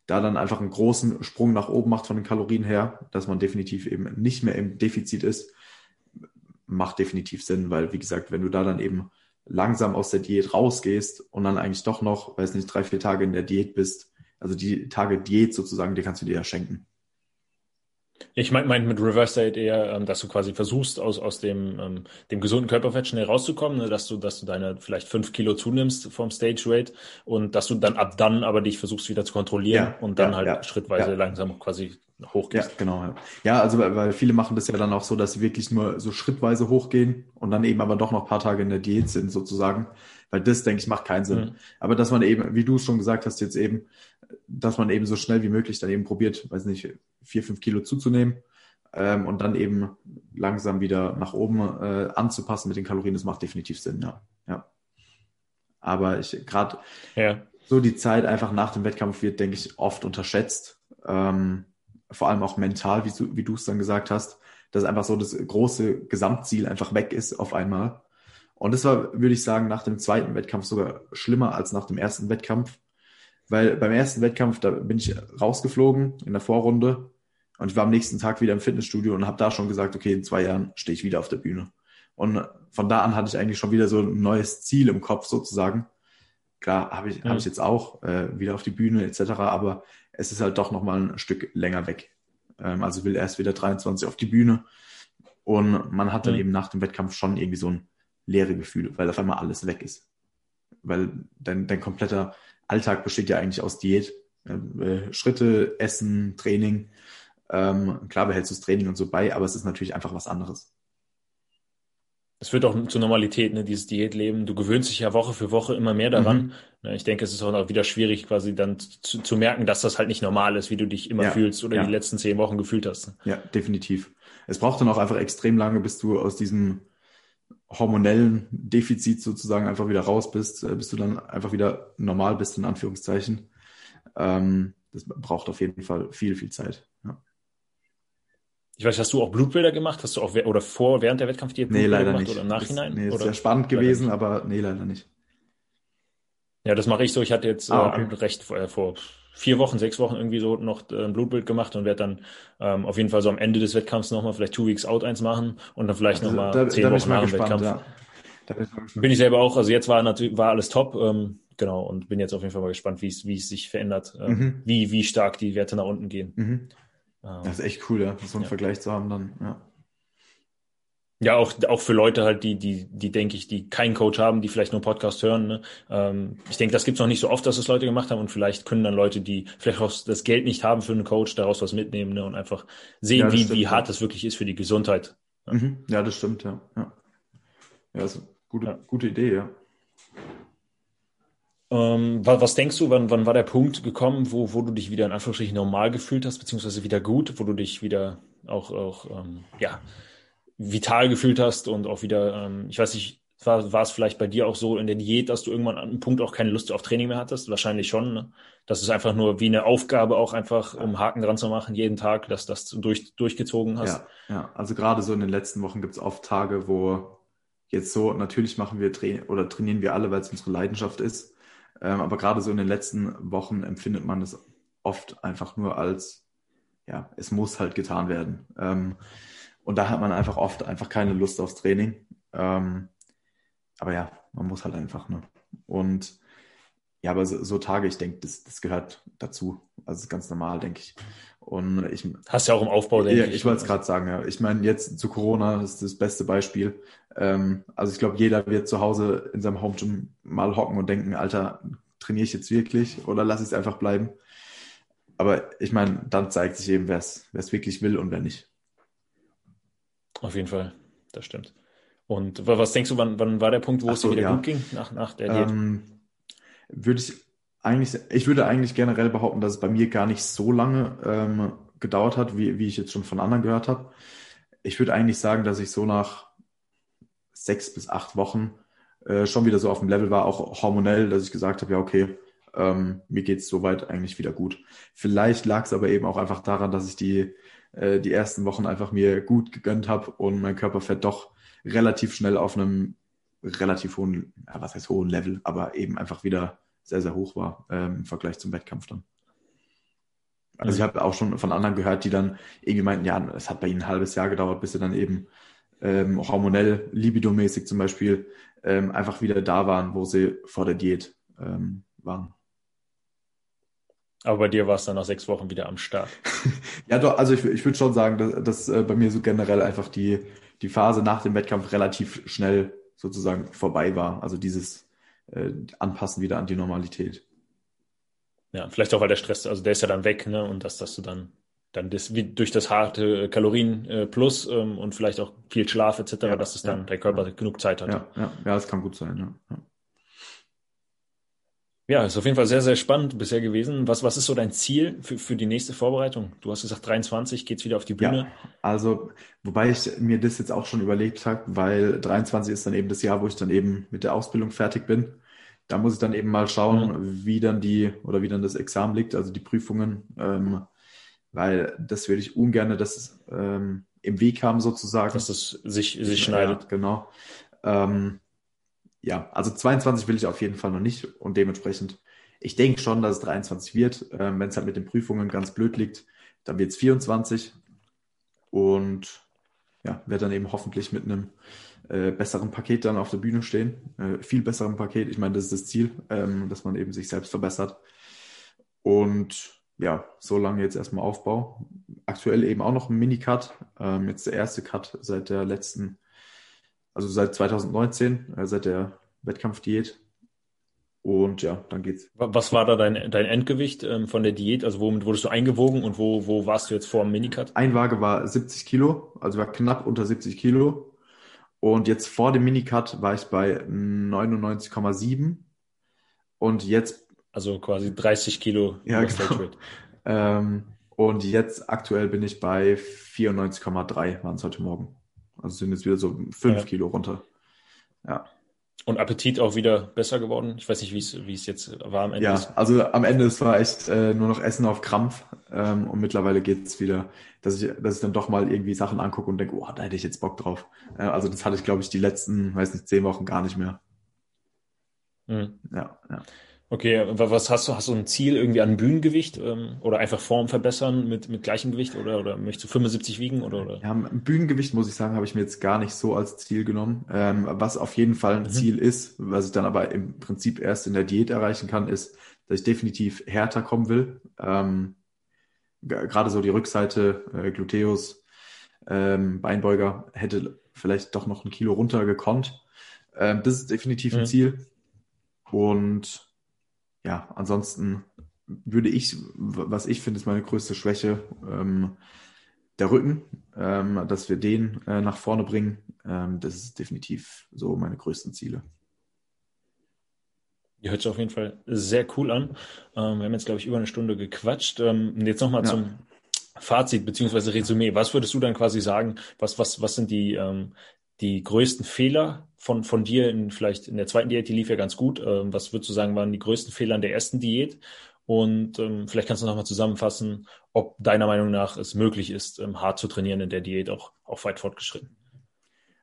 da dann einfach einen großen Sprung nach oben macht von den Kalorien her, dass man definitiv eben nicht mehr im Defizit ist, macht definitiv Sinn, weil wie gesagt, wenn du da dann eben langsam aus der Diät rausgehst und dann eigentlich doch noch, weiß nicht, drei, vier Tage in der Diät bist. Also die Tage Diät sozusagen, die kannst du dir ja schenken. Ich meine mein mit Reverse Diet eher, ähm, dass du quasi versuchst, aus, aus dem, ähm, dem gesunden Körperfett schnell rauszukommen, ne? dass du, dass du deine vielleicht fünf Kilo zunimmst vom Stage Weight und dass du dann ab dann aber dich versuchst wieder zu kontrollieren ja, und dann ja, halt ja, schrittweise langsam quasi hochgehst. Ja, genau. Ja, also weil, weil viele machen das ja dann auch so, dass sie wirklich nur so schrittweise hochgehen und dann eben aber doch noch ein paar Tage in der Diät sind sozusagen, weil das, denke ich, macht keinen Sinn. Mhm. Aber dass man eben, wie du schon gesagt hast jetzt eben, dass man eben so schnell wie möglich dann eben probiert, weiß nicht, vier, fünf Kilo zuzunehmen ähm, und dann eben langsam wieder nach oben äh, anzupassen mit den Kalorien, das macht definitiv Sinn, ja. ja. Aber ich gerade ja. so die Zeit einfach nach dem Wettkampf wird, denke ich, oft unterschätzt. Ähm, vor allem auch mental, wie du, wie du es dann gesagt hast, dass einfach so das große Gesamtziel einfach weg ist auf einmal. Und das war, würde ich sagen, nach dem zweiten Wettkampf sogar schlimmer als nach dem ersten Wettkampf. Weil beim ersten Wettkampf, da bin ich rausgeflogen in der Vorrunde und ich war am nächsten Tag wieder im Fitnessstudio und habe da schon gesagt, okay, in zwei Jahren stehe ich wieder auf der Bühne. Und von da an hatte ich eigentlich schon wieder so ein neues Ziel im Kopf sozusagen. Klar, habe ich, mhm. hab ich jetzt auch äh, wieder auf die Bühne etc., aber es ist halt doch nochmal ein Stück länger weg. Ähm, also will erst wieder 23 auf die Bühne und man hat dann mhm. eben nach dem Wettkampf schon irgendwie so ein leere Gefühl, weil auf einmal alles weg ist. Weil dein, dein kompletter Alltag besteht ja eigentlich aus Diät. Äh, Schritte, Essen, Training. Ähm, klar behältst du das Training und so bei, aber es ist natürlich einfach was anderes es wird auch zur Normalität, ne, dieses Diätleben. Du gewöhnst dich ja Woche für Woche immer mehr daran. Mhm. Ich denke, es ist auch wieder schwierig, quasi dann zu, zu, merken, dass das halt nicht normal ist, wie du dich immer ja, fühlst oder ja. die letzten zehn Wochen gefühlt hast. Ja, definitiv. Es braucht dann auch einfach extrem lange, bis du aus diesem hormonellen Defizit sozusagen einfach wieder raus bist, äh, bis du dann einfach wieder normal bist, in Anführungszeichen. Ähm, das braucht auf jeden Fall viel, viel Zeit. Ja. Ich weiß, hast du auch Blutbilder gemacht? Hast du auch oder vor, während der Wettkampfdiät Blutbilder nee, leider gemacht nicht. oder im Nachhinein? Das, nee, ist sehr spannend gewesen, aber nee, leider nicht. Ja, das mache ich so. Ich hatte jetzt ah, okay. äh, recht äh, vor vier Wochen, sechs Wochen irgendwie so noch äh, ein Blutbild gemacht und werde dann ähm, auf jeden Fall so am Ende des Wettkampfs nochmal vielleicht two weeks out eins machen und dann vielleicht also, nochmal zehn Wochen nach dem Wettkampf. Ja. Ich bin ich selber auch, also jetzt war natürlich war alles top, ähm, genau, und bin jetzt auf jeden Fall mal gespannt, wie es wie es sich verändert, ähm, mhm. wie wie stark die Werte nach unten gehen. Mhm. Ähm, das ist echt cool, ja, so einen ja. Vergleich zu haben dann, ja. Ja, auch, auch für Leute halt, die, die, die denke ich, die keinen Coach haben, die vielleicht nur Podcast hören. Ne? Ähm, ich denke, das gibt's noch nicht so oft, dass es Leute gemacht haben und vielleicht können dann Leute, die vielleicht auch das Geld nicht haben für einen Coach, daraus was mitnehmen ne? und einfach sehen, ja, wie, stimmt, wie hart das wirklich ist für die Gesundheit. Ja, mhm. ja das stimmt, ja. Ja, ja ist eine gute, ja. gute Idee, ja. Ähm, was, was denkst du, wann, wann war der Punkt gekommen, wo, wo du dich wieder in Anführungsstrichen normal gefühlt hast, beziehungsweise wieder gut, wo du dich wieder auch, auch ähm, ja, vital gefühlt hast und auch wieder, ähm, ich weiß nicht, war, war es vielleicht bei dir auch so in der Diät, dass du irgendwann an einem Punkt auch keine Lust auf Training mehr hattest? Wahrscheinlich schon. Ne? Das ist einfach nur wie eine Aufgabe auch einfach, um Haken dran zu machen, jeden Tag, dass das durch, durchgezogen hast. Ja, ja, also gerade so in den letzten Wochen gibt es oft Tage, wo jetzt so, natürlich machen wir Tra oder trainieren wir alle, weil es unsere Leidenschaft ist. Ähm, aber gerade so in den letzten Wochen empfindet man es oft einfach nur als, ja, es muss halt getan werden. Ähm, und da hat man einfach oft einfach keine Lust aufs Training. Ähm, aber ja, man muss halt einfach, ne? Und ja, aber so, so Tage, ich denke, das, das gehört dazu. Also das ist ganz normal, denke ich. Und ich hast ja auch im Aufbau, denke ja, ich. Ich wollte es gerade sagen, ja. Ich meine, jetzt zu Corona ist das beste Beispiel. Ähm, also ich glaube, jeder wird zu Hause in seinem Home Gym mal hocken und denken, Alter, trainiere ich jetzt wirklich oder lasse ich es einfach bleiben? Aber ich meine, dann zeigt sich eben, wer es wirklich will und wer nicht. Auf jeden Fall, das stimmt. Und was denkst du, wann, wann war der Punkt, wo so, es dir wieder ja. gut ging nach, nach der Diät? Ähm, würde ich eigentlich, ich würde eigentlich generell behaupten, dass es bei mir gar nicht so lange ähm, gedauert hat, wie, wie ich jetzt schon von anderen gehört habe. Ich würde eigentlich sagen, dass ich so nach sechs bis acht Wochen äh, schon wieder so auf dem Level war, auch hormonell, dass ich gesagt habe, ja, okay, ähm, mir geht's soweit eigentlich wieder gut. Vielleicht lag es aber eben auch einfach daran, dass ich die äh, die ersten Wochen einfach mir gut gegönnt habe und mein Körperfett doch relativ schnell auf einem relativ hohen, ja, was heißt hohen Level, aber eben einfach wieder sehr, sehr hoch war ähm, im Vergleich zum Wettkampf dann. Also ich habe auch schon von anderen gehört, die dann irgendwie meinten, ja, es hat bei ihnen ein halbes Jahr gedauert, bis sie dann eben ähm, hormonell, libidomäßig zum Beispiel, ähm, einfach wieder da waren, wo sie vor der Diät ähm, waren. Aber bei dir war es dann nach sechs Wochen wieder am Start. <laughs> ja, doch, also ich, ich würde schon sagen, dass, dass äh, bei mir so generell einfach die, die Phase nach dem Wettkampf relativ schnell sozusagen vorbei war. Also dieses äh, Anpassen wieder an die Normalität. Ja, vielleicht auch, weil der Stress, also der ist ja dann weg, ne? Und dass, dass du dann, dann das, wie durch das harte Kalorien äh, plus ähm, und vielleicht auch viel Schlaf etc., ja, dass es dann ja, der Körper ja. genug Zeit hat. Ja, ja, ja, das kann gut sein, ja. Ja, ist auf jeden Fall sehr, sehr spannend bisher gewesen. Was, was ist so dein Ziel für, für die nächste Vorbereitung? Du hast gesagt, 23 geht's wieder auf die Bühne. Ja, also, wobei ich mir das jetzt auch schon überlegt habe, weil 23 ist dann eben das Jahr, wo ich dann eben mit der Ausbildung fertig bin. Da muss ich dann eben mal schauen, mhm. wie dann die oder wie dann das Examen liegt, also die Prüfungen, ähm, weil das würde ich ungern, dass es ähm, im Weg haben sozusagen. Dass es sich, sich schneidet. Ja, genau. Ähm, ja, also 22 will ich auf jeden Fall noch nicht und dementsprechend, ich denke schon, dass es 23 wird. Ähm, Wenn es halt mit den Prüfungen ganz blöd liegt, dann wird es 24 und ja, werde dann eben hoffentlich mit einem äh, besseren Paket dann auf der Bühne stehen. Äh, viel besseren Paket. Ich meine, das ist das Ziel, ähm, dass man eben sich selbst verbessert. Und ja, so lange jetzt erstmal Aufbau. Aktuell eben auch noch ein Mini-Cut. Ähm, jetzt der erste Cut seit der letzten also seit 2019, äh, seit der Wettkampfdiät. Und ja, dann geht's. Was war da dein, dein Endgewicht ähm, von der Diät? Also womit wurdest du eingewogen und wo, wo warst du jetzt vor dem Minicut? Ein Waage war 70 Kilo, also war knapp unter 70 Kilo. Und jetzt vor dem Minicut war ich bei 99,7. Und jetzt. Also quasi 30 Kilo ja, genau. ähm, und jetzt aktuell bin ich bei 94,3, waren es heute Morgen. Also sind jetzt wieder so fünf ja. Kilo runter. Ja. Und Appetit auch wieder besser geworden? Ich weiß nicht, wie es, jetzt war am Ende. Ja, also am Ende es war echt äh, nur noch Essen auf Krampf. Ähm, und mittlerweile geht es wieder, dass ich, dass ich dann doch mal irgendwie Sachen angucke und denke, oh, da hätte ich jetzt Bock drauf. Äh, also das hatte ich, glaube ich, die letzten, weiß nicht, zehn Wochen gar nicht mehr. Mhm. Ja, ja. Okay, was hast du? Hast du ein Ziel irgendwie an Bühnengewicht ähm, oder einfach Form verbessern mit, mit gleichem Gewicht oder, oder möchtest du 75 wiegen oder, oder? Ja, Bühnengewicht muss ich sagen, habe ich mir jetzt gar nicht so als Ziel genommen. Ähm, was auf jeden Fall ein mhm. Ziel ist, was ich dann aber im Prinzip erst in der Diät erreichen kann, ist, dass ich definitiv härter kommen will. Ähm, Gerade so die Rückseite, äh, Gluteus, ähm, Beinbeuger hätte vielleicht doch noch ein Kilo runter gekonnt. Ähm, das ist definitiv ein mhm. Ziel. Und ja, ansonsten würde ich, was ich finde, ist meine größte Schwäche, ähm, der Rücken, ähm, dass wir den äh, nach vorne bringen. Ähm, das ist definitiv so meine größten Ziele. Die hört sich auf jeden Fall sehr cool an. Ähm, wir haben jetzt, glaube ich, über eine Stunde gequatscht. Ähm, jetzt nochmal ja. zum Fazit beziehungsweise Resümee. Was würdest du dann quasi sagen? Was, was, was sind die, ähm, die größten Fehler von, von dir in vielleicht in der zweiten Diät, die lief ja ganz gut. Ähm, was würdest du sagen, waren die größten Fehler in der ersten Diät? Und ähm, vielleicht kannst du nochmal zusammenfassen, ob deiner Meinung nach es möglich ist, ähm, hart zu trainieren in der Diät, auch, auch weit fortgeschritten.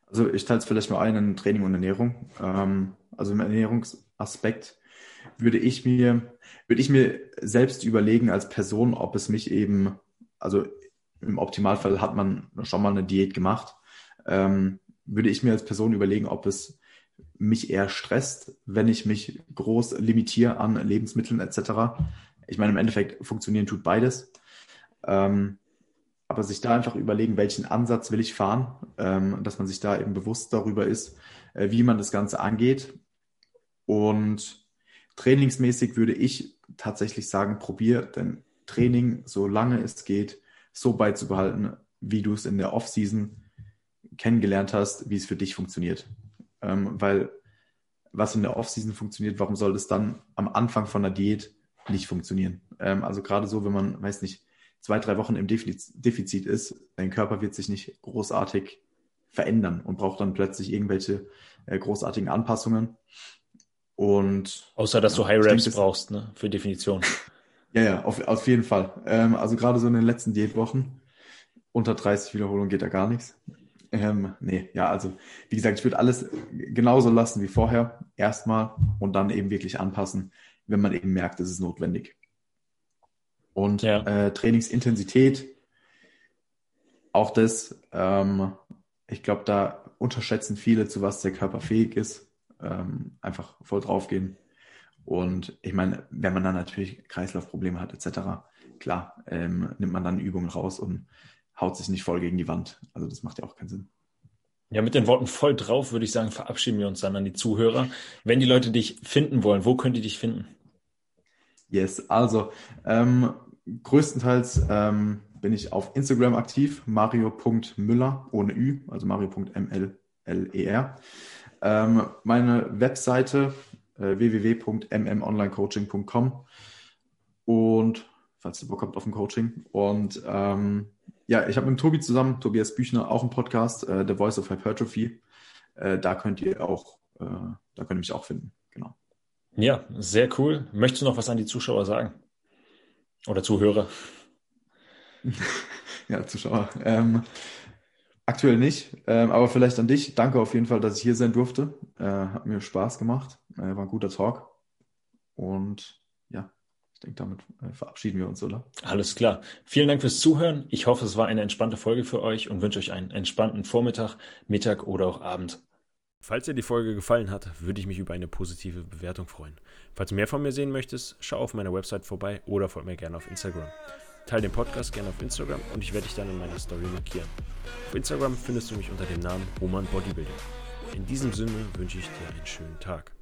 Also ich teile es vielleicht mal ein in Training und Ernährung. Ähm, also im Ernährungsaspekt würde ich mir, würde ich mir selbst überlegen als Person, ob es mich eben, also im Optimalfall hat man schon mal eine Diät gemacht, ähm, würde ich mir als Person überlegen, ob es mich eher stresst, wenn ich mich groß limitiere an Lebensmitteln etc. Ich meine, im Endeffekt funktionieren tut beides. Ähm, aber sich da einfach überlegen, welchen Ansatz will ich fahren, ähm, dass man sich da eben bewusst darüber ist, äh, wie man das Ganze angeht. Und trainingsmäßig würde ich tatsächlich sagen, probier dein Training, solange es geht, so beizubehalten, wie du es in der Offseason kennengelernt hast, wie es für dich funktioniert. Ähm, weil was in der Offseason funktioniert, warum soll das dann am Anfang von der Diät nicht funktionieren? Ähm, also gerade so, wenn man, weiß nicht, zwei, drei Wochen im Defizit ist, dein Körper wird sich nicht großartig verändern und braucht dann plötzlich irgendwelche äh, großartigen Anpassungen. Und außer dass ja, du High Reps denke, brauchst, ne, für Definition. <laughs> ja, ja, auf, auf jeden Fall. Ähm, also gerade so in den letzten Diätwochen unter 30 Wiederholungen geht da gar nichts. Ähm, nee, ja, also wie gesagt, ich würde alles genauso lassen wie vorher, erstmal und dann eben wirklich anpassen, wenn man eben merkt, es ist notwendig. Und ja. äh, Trainingsintensität, auch das, ähm, ich glaube, da unterschätzen viele, zu was der Körper fähig ist. Ähm, einfach voll draufgehen. Und ich meine, wenn man dann natürlich Kreislaufprobleme hat, etc., klar, ähm, nimmt man dann Übungen raus und haut sich nicht voll gegen die Wand. Also das macht ja auch keinen Sinn. Ja, mit den Worten voll drauf würde ich sagen, verabschieden wir uns dann an die Zuhörer. Wenn die Leute dich finden wollen, wo können die dich finden? Yes, also ähm, größtenteils ähm, bin ich auf Instagram aktiv, mario.müller ohne Ü, also mario.mller. Ähm, meine Webseite äh, www.mmonlinecoaching.com und falls ihr Bock habt auf ein Coaching und ähm, ja, ich habe mit Tobi zusammen, Tobias Büchner, auch einen Podcast, äh, The Voice of Hypertrophy. Äh, da könnt ihr auch, äh, da könnt ihr mich auch finden. Genau. Ja, sehr cool. Möchtest du noch was an die Zuschauer sagen? Oder Zuhörer? <laughs> ja, Zuschauer. Ähm, aktuell nicht, ähm, aber vielleicht an dich. Danke auf jeden Fall, dass ich hier sein durfte. Äh, hat mir Spaß gemacht. Äh, war ein guter Talk. Und ich denke, damit äh, verabschieden wir uns, oder? Alles klar. Vielen Dank fürs Zuhören. Ich hoffe, es war eine entspannte Folge für euch und wünsche euch einen entspannten Vormittag, Mittag oder auch Abend. Falls dir die Folge gefallen hat, würde ich mich über eine positive Bewertung freuen. Falls du mehr von mir sehen möchtest, schau auf meiner Website vorbei oder folge mir gerne auf Instagram. Teil den Podcast gerne auf Instagram und ich werde dich dann in meiner Story markieren. Auf Instagram findest du mich unter dem Namen Roman Bodybuilding. In diesem Sinne wünsche ich dir einen schönen Tag.